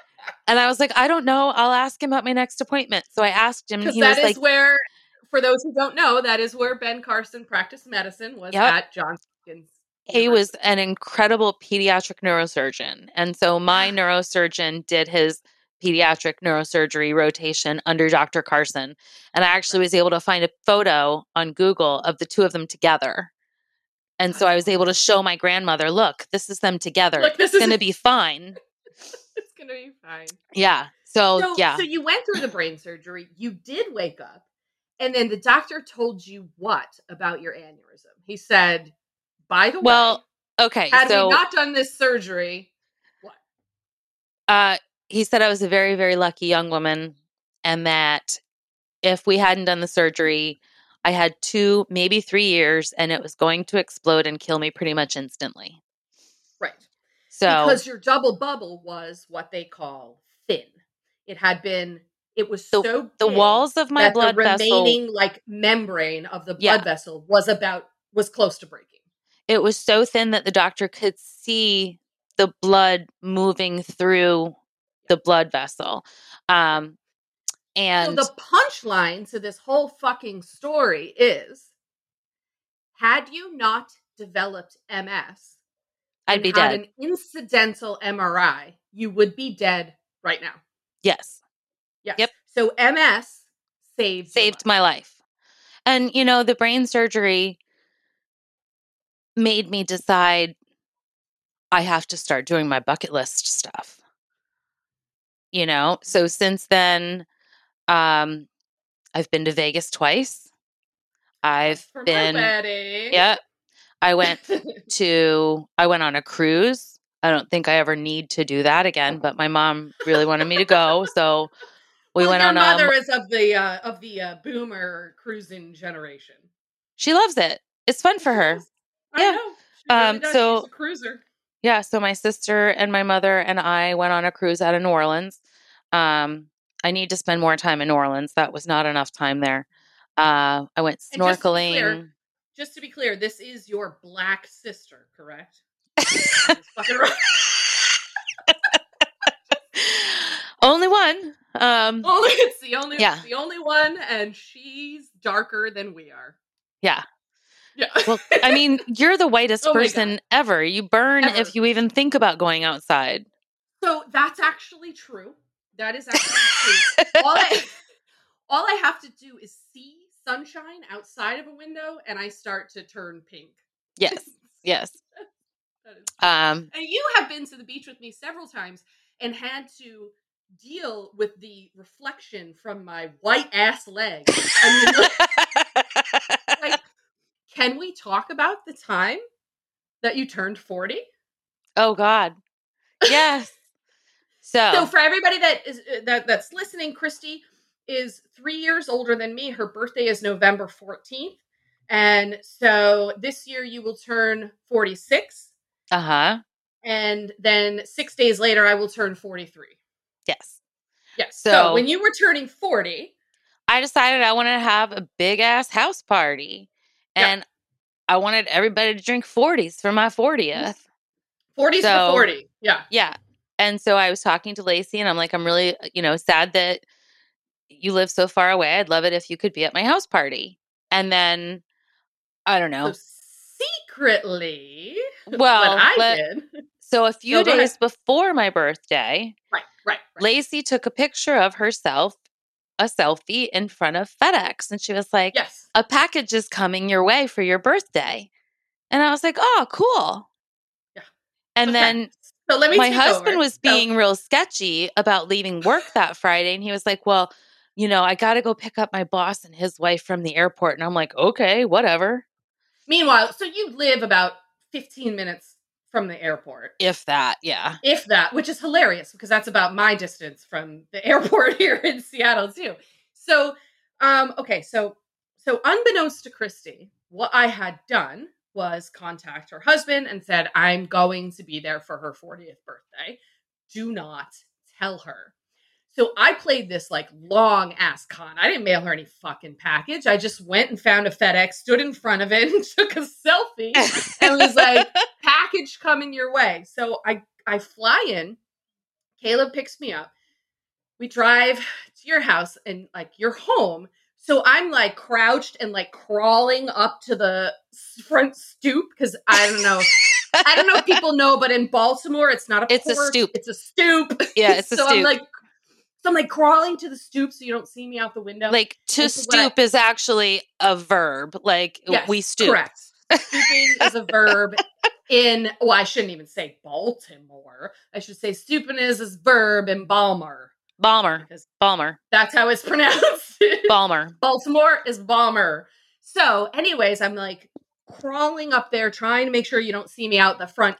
and i was like i don't know i'll ask him at my next appointment so i asked him he that was is like where, for those who don't know, that is where Ben Carson practiced medicine was Yep. at Johns Hopkins he was an incredible pediatric neurosurgeon. And so my neurosurgeon did his pediatric neurosurgery rotation under Dr. Carson. And I actually was able to find a photo on Google of the two of them together. And so I was able to show my grandmother, look, this is them together. Look, this it's going to be fine. it's gonna be fine. Yeah. So, So, yeah. so you went through the brain surgery. You did wake up, and then the doctor told you what about your aneurysm? He said, "By the well, way, okay. had so we not done this surgery, what? uh, he said I was a very, very lucky young woman and that if we hadn't done the surgery, I had two, maybe three years, and it was going to explode and kill me pretty much instantly. Right? So, because your double bubble was what they call thin. It had been. It was The- so the walls of my blood the vessel, remaining like membrane of the blood Yeah. vessel was about was close to breaking. it was so thin that the doctor could see the blood moving through the blood vessel. Um, and so the punchline to this whole fucking story is had you not developed MS, I'd be dead. an incidental MRI, you would be dead right now. yes. Yes. Yep. So MS saved saved life. my life. And you know, the brain surgery made me decide I have to start doing my bucket list stuff. You know, so since then um I've been to Vegas twice. I've for been yeah, I went to I went on a cruise. I don't think I ever need to do that again, but my mom really wanted me to go, so we well, went your on mother a is of the uh, of the uh, boomer cruising generation. She loves it. It's fun for her. I Yeah. really Um, so- She's a cruiser. Yeah, so my sister and my mother and I went on a cruise out of New Orleans. Um, I need to spend more time in New Orleans. That was not enough time there. Uh, I went And just to snorkeling. clear- Just to be clear, this is your black sister, correct? Just fucking right. Only one. Um, Only it's the only Yeah. it's the only one, and she's darker than we are. yeah. Yeah. Well, I mean, you're the whitest Oh person ever. You burn Ever. if you even think about going outside. so that's actually true. That is actually true. all I all I have to do is see sunshine outside of a window, and I start to turn pink. Yes. Yes. Um, And you have been to the beach with me several times and had to deal with the reflection from my white ass leg. I mean, like, can we talk about the time that you turned 40? oh God. Yes. So, So for everybody that is uh, that that's listening, Christy is 3 years older than me. Her birthday is November 14th. And so this year you will turn 46 uh huh. and then 6 days later I will turn 43. Yes. Yes. So, So- when you were turning 40, I decided I wanted to have a big ass house party. And I wanted everybody to drink 40s for my 40th. 40s So- for 40. Yeah. Yeah. And so I was talking to Lacey and I'm like, I'm really, uh, you know, sad that you live so far away. I'd love it if you could be at my house party. And then I don't know. So secretly, Well, I did. so a few days before my birthday, Right, right, right. Lacey took a picture of herself, a selfie in front of FedEx. And she was like, Yes. a package is coming your way for your birthday. And I was like, oh, cool. Yeah. And Okay. then So let me my husband over. was So- being real sketchy about leaving work that Friday. And he was like, well, you know, I got to go pick up my boss and his wife from the airport. And I'm like, okay, whatever. meanwhile, so you live about 15 minutes from the airport. If that, yeah. If that, which is hilarious because that's about my distance from the airport here in Seattle too. So, um, okay, so so unbeknownst to Christy, what I had done was contact her husband and said, I'm going to be there for her 40th birthday. Do not tell her. So I played this like long ass con. I didn't mail her any fucking package. I just went and found a FedEx, stood in front of it, and took a selfie and was like, package coming your way. So I I fly in. Caleb picks me up. We drive to your house and like your home So I'm like crouched and like crawling up to the front stoop because I don't know. I don't know if people know, but in Baltimore, it's not a It's a stoop. It's a stoop. Yeah, it's a so I'm stoop. like, so I'm like crawling to the stoop so you don't see me out the window. Like to what I- stoop is actually a verb. Like Yes, we stoop. Correct. Stooping is a verb in. Well, I shouldn't even say Baltimore. I should say stooping is a verb in Balmer Balmer. because Balmer. that's how it's pronounced. Balmer. Baltimore is Balmer. So, anyways, I'm like crawling up there, trying to make sure you don't see me out the front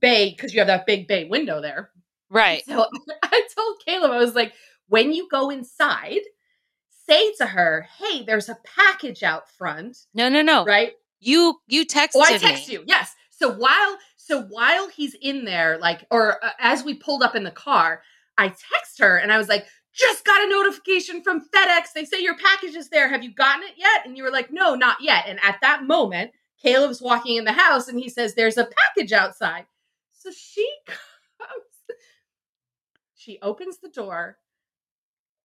bay because you have that big bay window there. Right. So I told Caleb, I was like, when you go inside, say to her, hey, there's a package out front, No, no, no. right? You you texted Oh, I text me. you. Yes. So while so while he's in there, like, or uh, as we pulled up in the car, I text her and I was like, just got a notification from FedEx. They say your package is there. Have you gotten it yet? And you were like, no, not yet. And at that moment, Caleb's walking in the house and he says, there's a package outside. So she comes, she opens the door,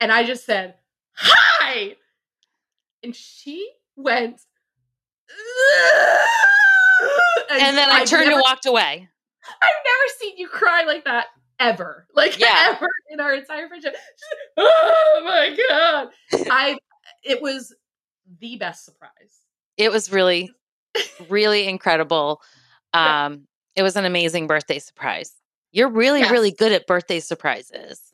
and I just said, hi. And she went, And then I turned never- and walked away. I've never seen you cry like that ever. Like Yeah. ever in our entire friendship. Oh my god. I it was the best surprise. It was really, really incredible. Yeah. Um, it was an amazing birthday surprise. You're really, Yes. really good at birthday surprises.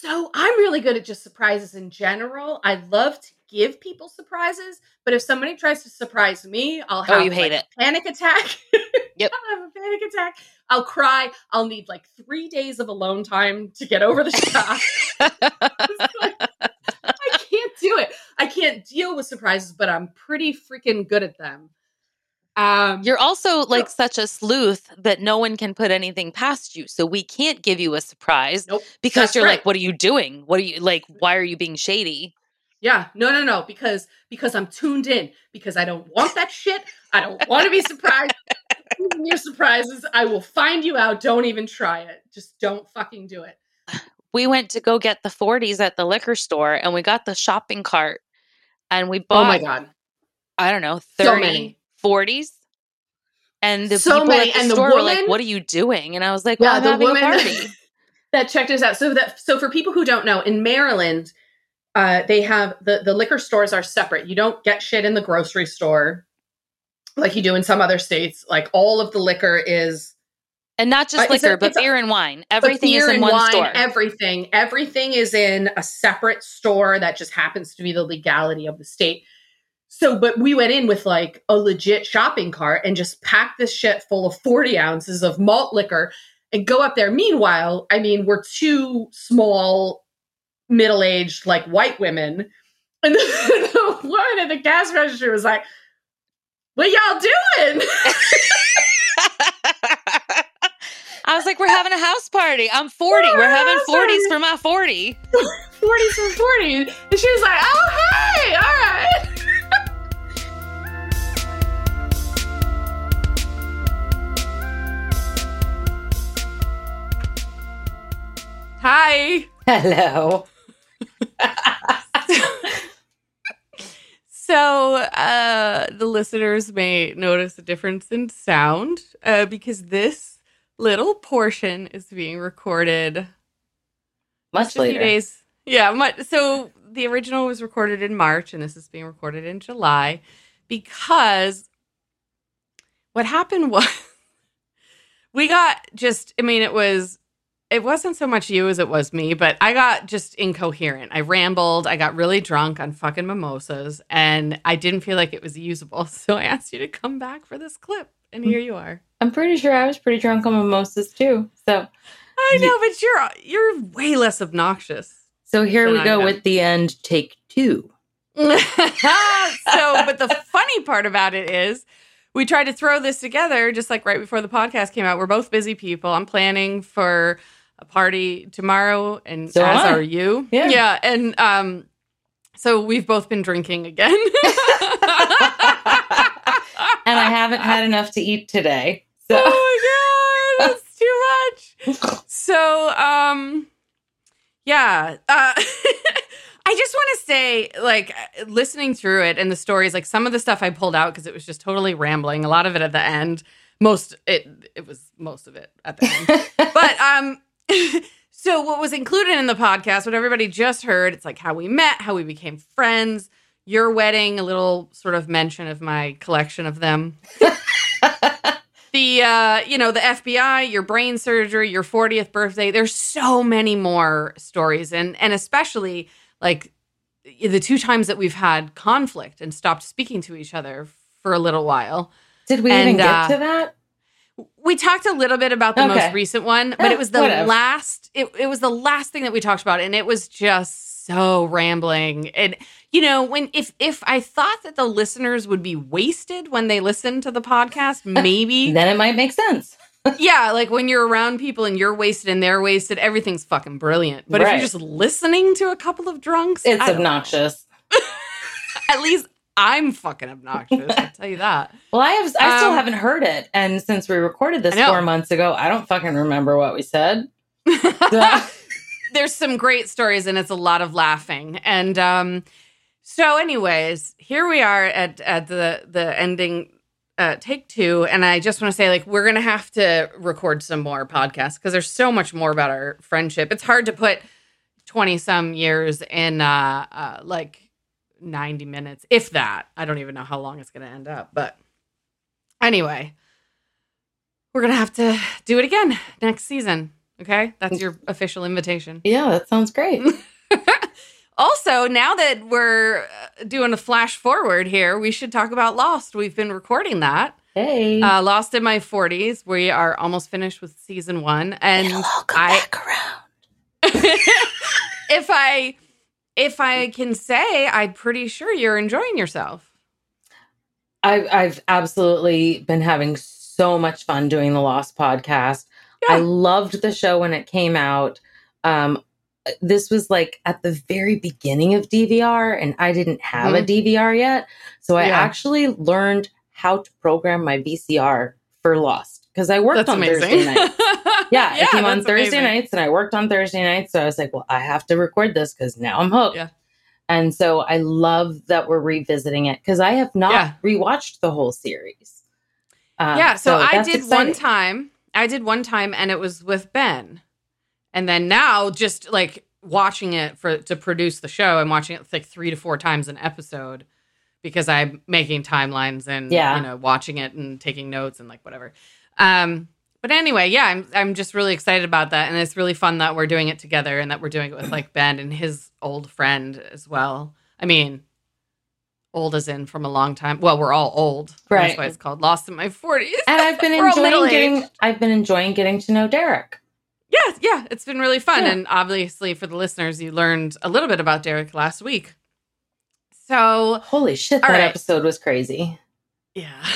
So I'm really good at just surprises in general. I love to give people surprises, but if somebody tries to surprise me, I'll oh, have Oh, you hate like, it. a panic attack. Yep. I'll have a panic attack. I'll cry. I'll need like three days of alone time to get over the shock. I can't do it. I can't deal with surprises, but I'm pretty freaking good at them. Um, You're also like such a sleuth that no one can put anything past you. So we can't give you a surprise nope. because That's you're right. like, what are you doing? What are you like? Why are you being shady? Yeah, no, no, no, because because I'm tuned in because I don't want that shit. I don't want to be surprised. Your surprises, I will find you out. Don't even try it. Just don't fucking do it. We went to go get the 40s at the liquor store and we got the shopping cart and we bought, oh my god, I don't know, So 30 many. 40s. And the So people many, at the and the store were like, what are you doing? And I was like, Yeah, I'm the having woman- a party. that checked us out. So that so for people who don't know, in Maryland, uh, they have the the liquor stores are separate. You don't get shit in the grocery store like you do in some other states. Like all of the liquor is And not just Uh, a- liquor, but a- beer and wine. Everything is in and one wine, store. Everything, everything is in a separate store that just happens to be the legality of the state. So, but we went in with like a legit shopping cart and just packed this shit full of 40 ounces of malt liquor and go up there. Meanwhile, I mean, we're two small, middle aged, like white women. And the, the woman at the gas register was like, What y'all doing? I was like, we're having a house party. I'm 40. We're having 40s party. for my 40. 40s for 40. And she was like, Oh, hey, all right. Hi. Hello. So, uh, the listeners may notice a difference in sound uh, because this little portion is being recorded Much just a few later. days. Yeah, much, so the original was recorded in March and this is being recorded in July because what happened was we got just, I mean, it was it wasn't so much you as it was me, but I got just incoherent. I rambled. I got really drunk on fucking mimosas, and I didn't feel like it was usable. So I asked you to come back for this clip, and here you are. I'm pretty sure I was pretty drunk on mimosas too. So I know, but you're you're way less obnoxious. so here we I go am. with the end take two. so, but the funny part about it is. We tried to throw this together just like right before the podcast came out. We're both busy people. I'm planning for a party tomorrow, and So as I. are you. Yeah. Yeah. And um, so we've both been drinking again. And I haven't had enough to eat today. So oh my god, that's too much. So, um, yeah, uh, I just want to say, like, listening through it and the stories, like some of the stuff I pulled out because it was just totally rambling. A lot of it at the end. Most it it was most of it at the end. but um, so what was included in the podcast, what everybody just heard, it's like how we met, how we became friends, your wedding, a little sort of mention of my collection of them. the uh, you know, the FBI, your brain surgery, your 40th birthday. There's so many more stories and and especially like the two times that we've had conflict and stopped speaking to each other for a little while. Did we And, even get uh, to that? We talked a little bit about the Okay. most recent one, but it was the whatever. last it, it was the last thing that we talked about and it was just so rambling. And you know, when if if I thought that the listeners would be wasted when they listen to the podcast, maybe Then it might make sense. yeah, like when you're around people and you're wasted and they're wasted, everything's fucking brilliant. But if you're just listening to a couple of drunks, It's obnoxious. At least I'm fucking obnoxious. I'll tell you that. Well, I have I still Um, haven't heard it. And since we recorded this four months ago, I don't fucking remember what we said. There's some great stories and it's a lot of laughing. And um, so, anyways, here we are at at the the ending. Uh, take two, and I just want to say, like, we're gonna have to record some more podcasts because there's so much more about our friendship. It's hard to put twenty some years in uh, uh, like ninety minutes, if that. I don't even know how long it's gonna end up, but anyway, we're gonna have to do it again next season. Okay, that's your official invitation. yeah, that sounds great. Also, now that we're uh, doing a flash forward here, we should talk about Lost. We've been recording that. Hey. Uh, Lost in my 40s. We are almost finished with season one. And It'll all come I, back around. if I, if I can say, I'm pretty sure you're enjoying yourself. I've I've absolutely been having so much fun doing the Lost podcast. I loved the show when it came out. Um, this was like at the very beginning of DVR, and I didn't have a DVR yet, so I Mm-hmm. Yeah. actually learned how to program my VCR for Lost because I worked That's on amazing. Thursday nights. Yeah, it came on Thursday amazing. nights, and I worked on Thursday nights. So I was like, well, I have to record this because now I'm hooked. Yeah. And so I love that we're revisiting it because I have not Yeah. rewatched the whole series. Um, yeah, so, I that's did one time. I did one time, and it was with Ben. And then now, just like watching it for to produce the show, I'm watching it like three to four times an episode because I'm making timelines and Yeah. you know watching it and taking notes and like whatever. Um, but anyway, yeah, I'm I'm just really excited about that, and it's really fun that we're doing it together and that we're doing it with like Ben and his old friend as well. I mean, old as in from a long time. Well, we're all old, Right. That's why it's called Lost in My Forties. And I've been enjoying getting. I've been enjoying getting to know Derek. Yeah, yeah, it's been really fun. Yeah. And obviously, for the listeners, you learned a little bit about Derek last week. So, Holy shit, that right. episode was crazy. yeah.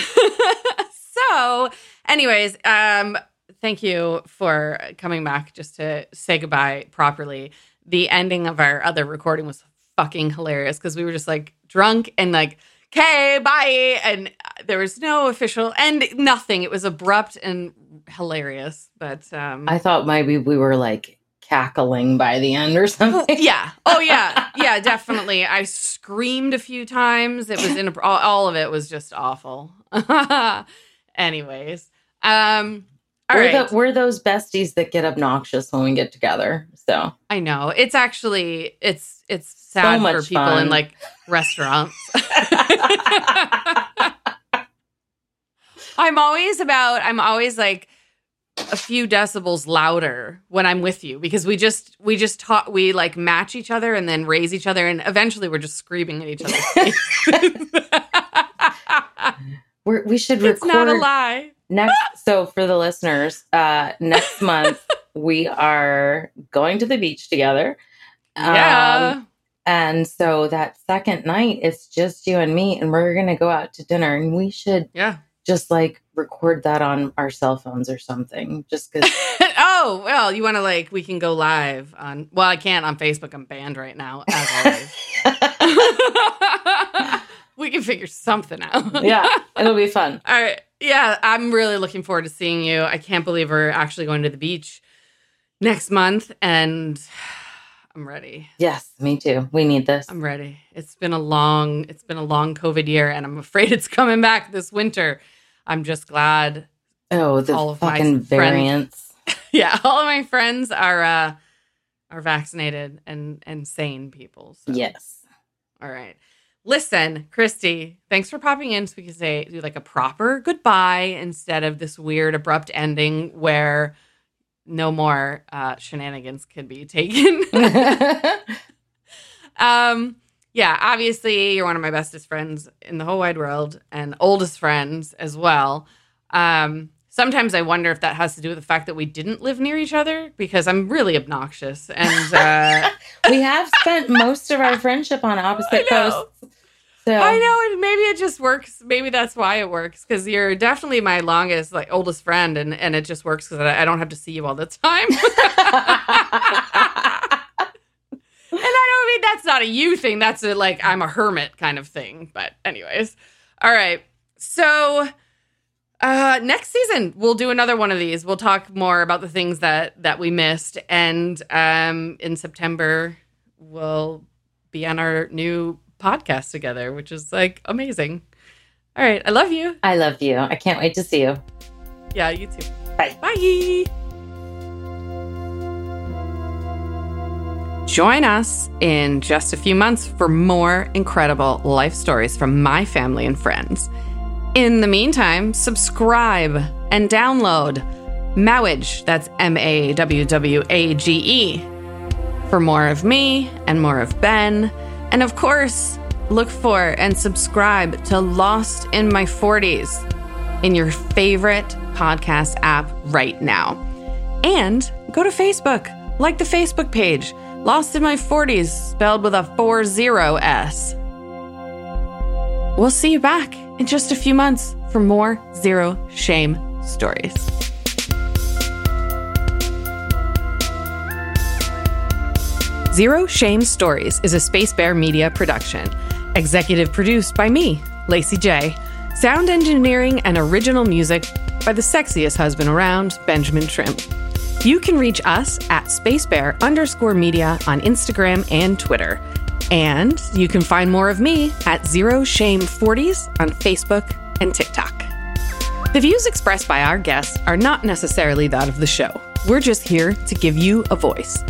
so, anyways, um, thank you for coming back just to say goodbye properly. The ending of our other recording was fucking hilarious because we were just like drunk and like, okay, bye. And there was no official end, nothing. It was abrupt and hilarious. But, um, I thought maybe we were like cackling by the end or something. yeah. Oh, yeah. Yeah, definitely. I screamed a few times. It was in all, all of it was just awful. Anyways, um, all we're, right. the, we're those besties that get obnoxious when we get together. So I know it's actually it's it's sad for much people fun. in like restaurants. I'm always about. I'm always like a few decibels louder when I'm with you because we just we just talk we like match each other and then raise each other and eventually we're just screaming at each other. we're, we should it's record not a lie. Next. So for the listeners, uh, next month we are going to the beach together. Yeah. Um, and so that second night, it's just you and me, and we're gonna go out to dinner, and we should yeah. just like record that on our cell phones or something, just because. oh, well, you want to like we can go live on well, I can't on Facebook. I'm banned right now as always. we can figure something out. yeah, it'll be fun. All right. Yeah, I'm really looking forward to seeing you. I can't believe we're actually going to the beach next month and I'm ready. Yes, me too. We need this. I'm ready. It's been a long, it's been a long COVID year, and I'm afraid it's coming back this winter. I'm just glad. oh, the all of my fucking friends- Yeah, all of my friends are uh are vaccinated and and sane people. So. Yes. All right. Listen, Christy, thanks for popping in so we can say do like a proper goodbye instead of this weird abrupt ending where no more uh, shenanigans can be taken. um, yeah, obviously you're one of my bestest friends in the whole wide world and oldest friends as well. Um, sometimes I wonder if that has to do with the fact that we didn't live near each other because I'm really obnoxious and uh, we have spent most of our friendship on opposite coasts. So I know, and maybe it just works. Maybe that's why it works because you're definitely my longest, like oldest friend, and and it just works because I I don't have to see you all the time. and I don't mean that's not a you thing. That's a like I'm a hermit kind of thing. But anyways, all right. So uh next season we'll do another one of these. We'll talk more about the things that that we missed, and um in September we'll be on our new podcast together, which is like amazing. All right, I love you. I love you. I can't wait to see you. Yeah, you too. Bye. Bye. Join us in just a few months for more incredible life stories from my family and friends. In the meantime, subscribe and download Mawwage, that's M A W W A G E, for more of me and more of Ben. And of course, look for and subscribe to Lost in My 40s in your favorite podcast app right now. And go to Facebook, like the Facebook page, Lost in My 40s, spelled with a 4 0 S. We'll see you back in just a few months for more Zero Shame stories. Zero Shame Stories is a Space Bear Media production. Executive produced by me, Lacey J. Sound engineering and original music by the sexiest husband around, Benjamin Trim. You can reach us at spacebear underscore media on Instagram and Twitter. And you can find more of me at Zero Shame 40s on Facebook and TikTok. The views expressed by our guests are not necessarily that of the show. We're just here to give you a voice.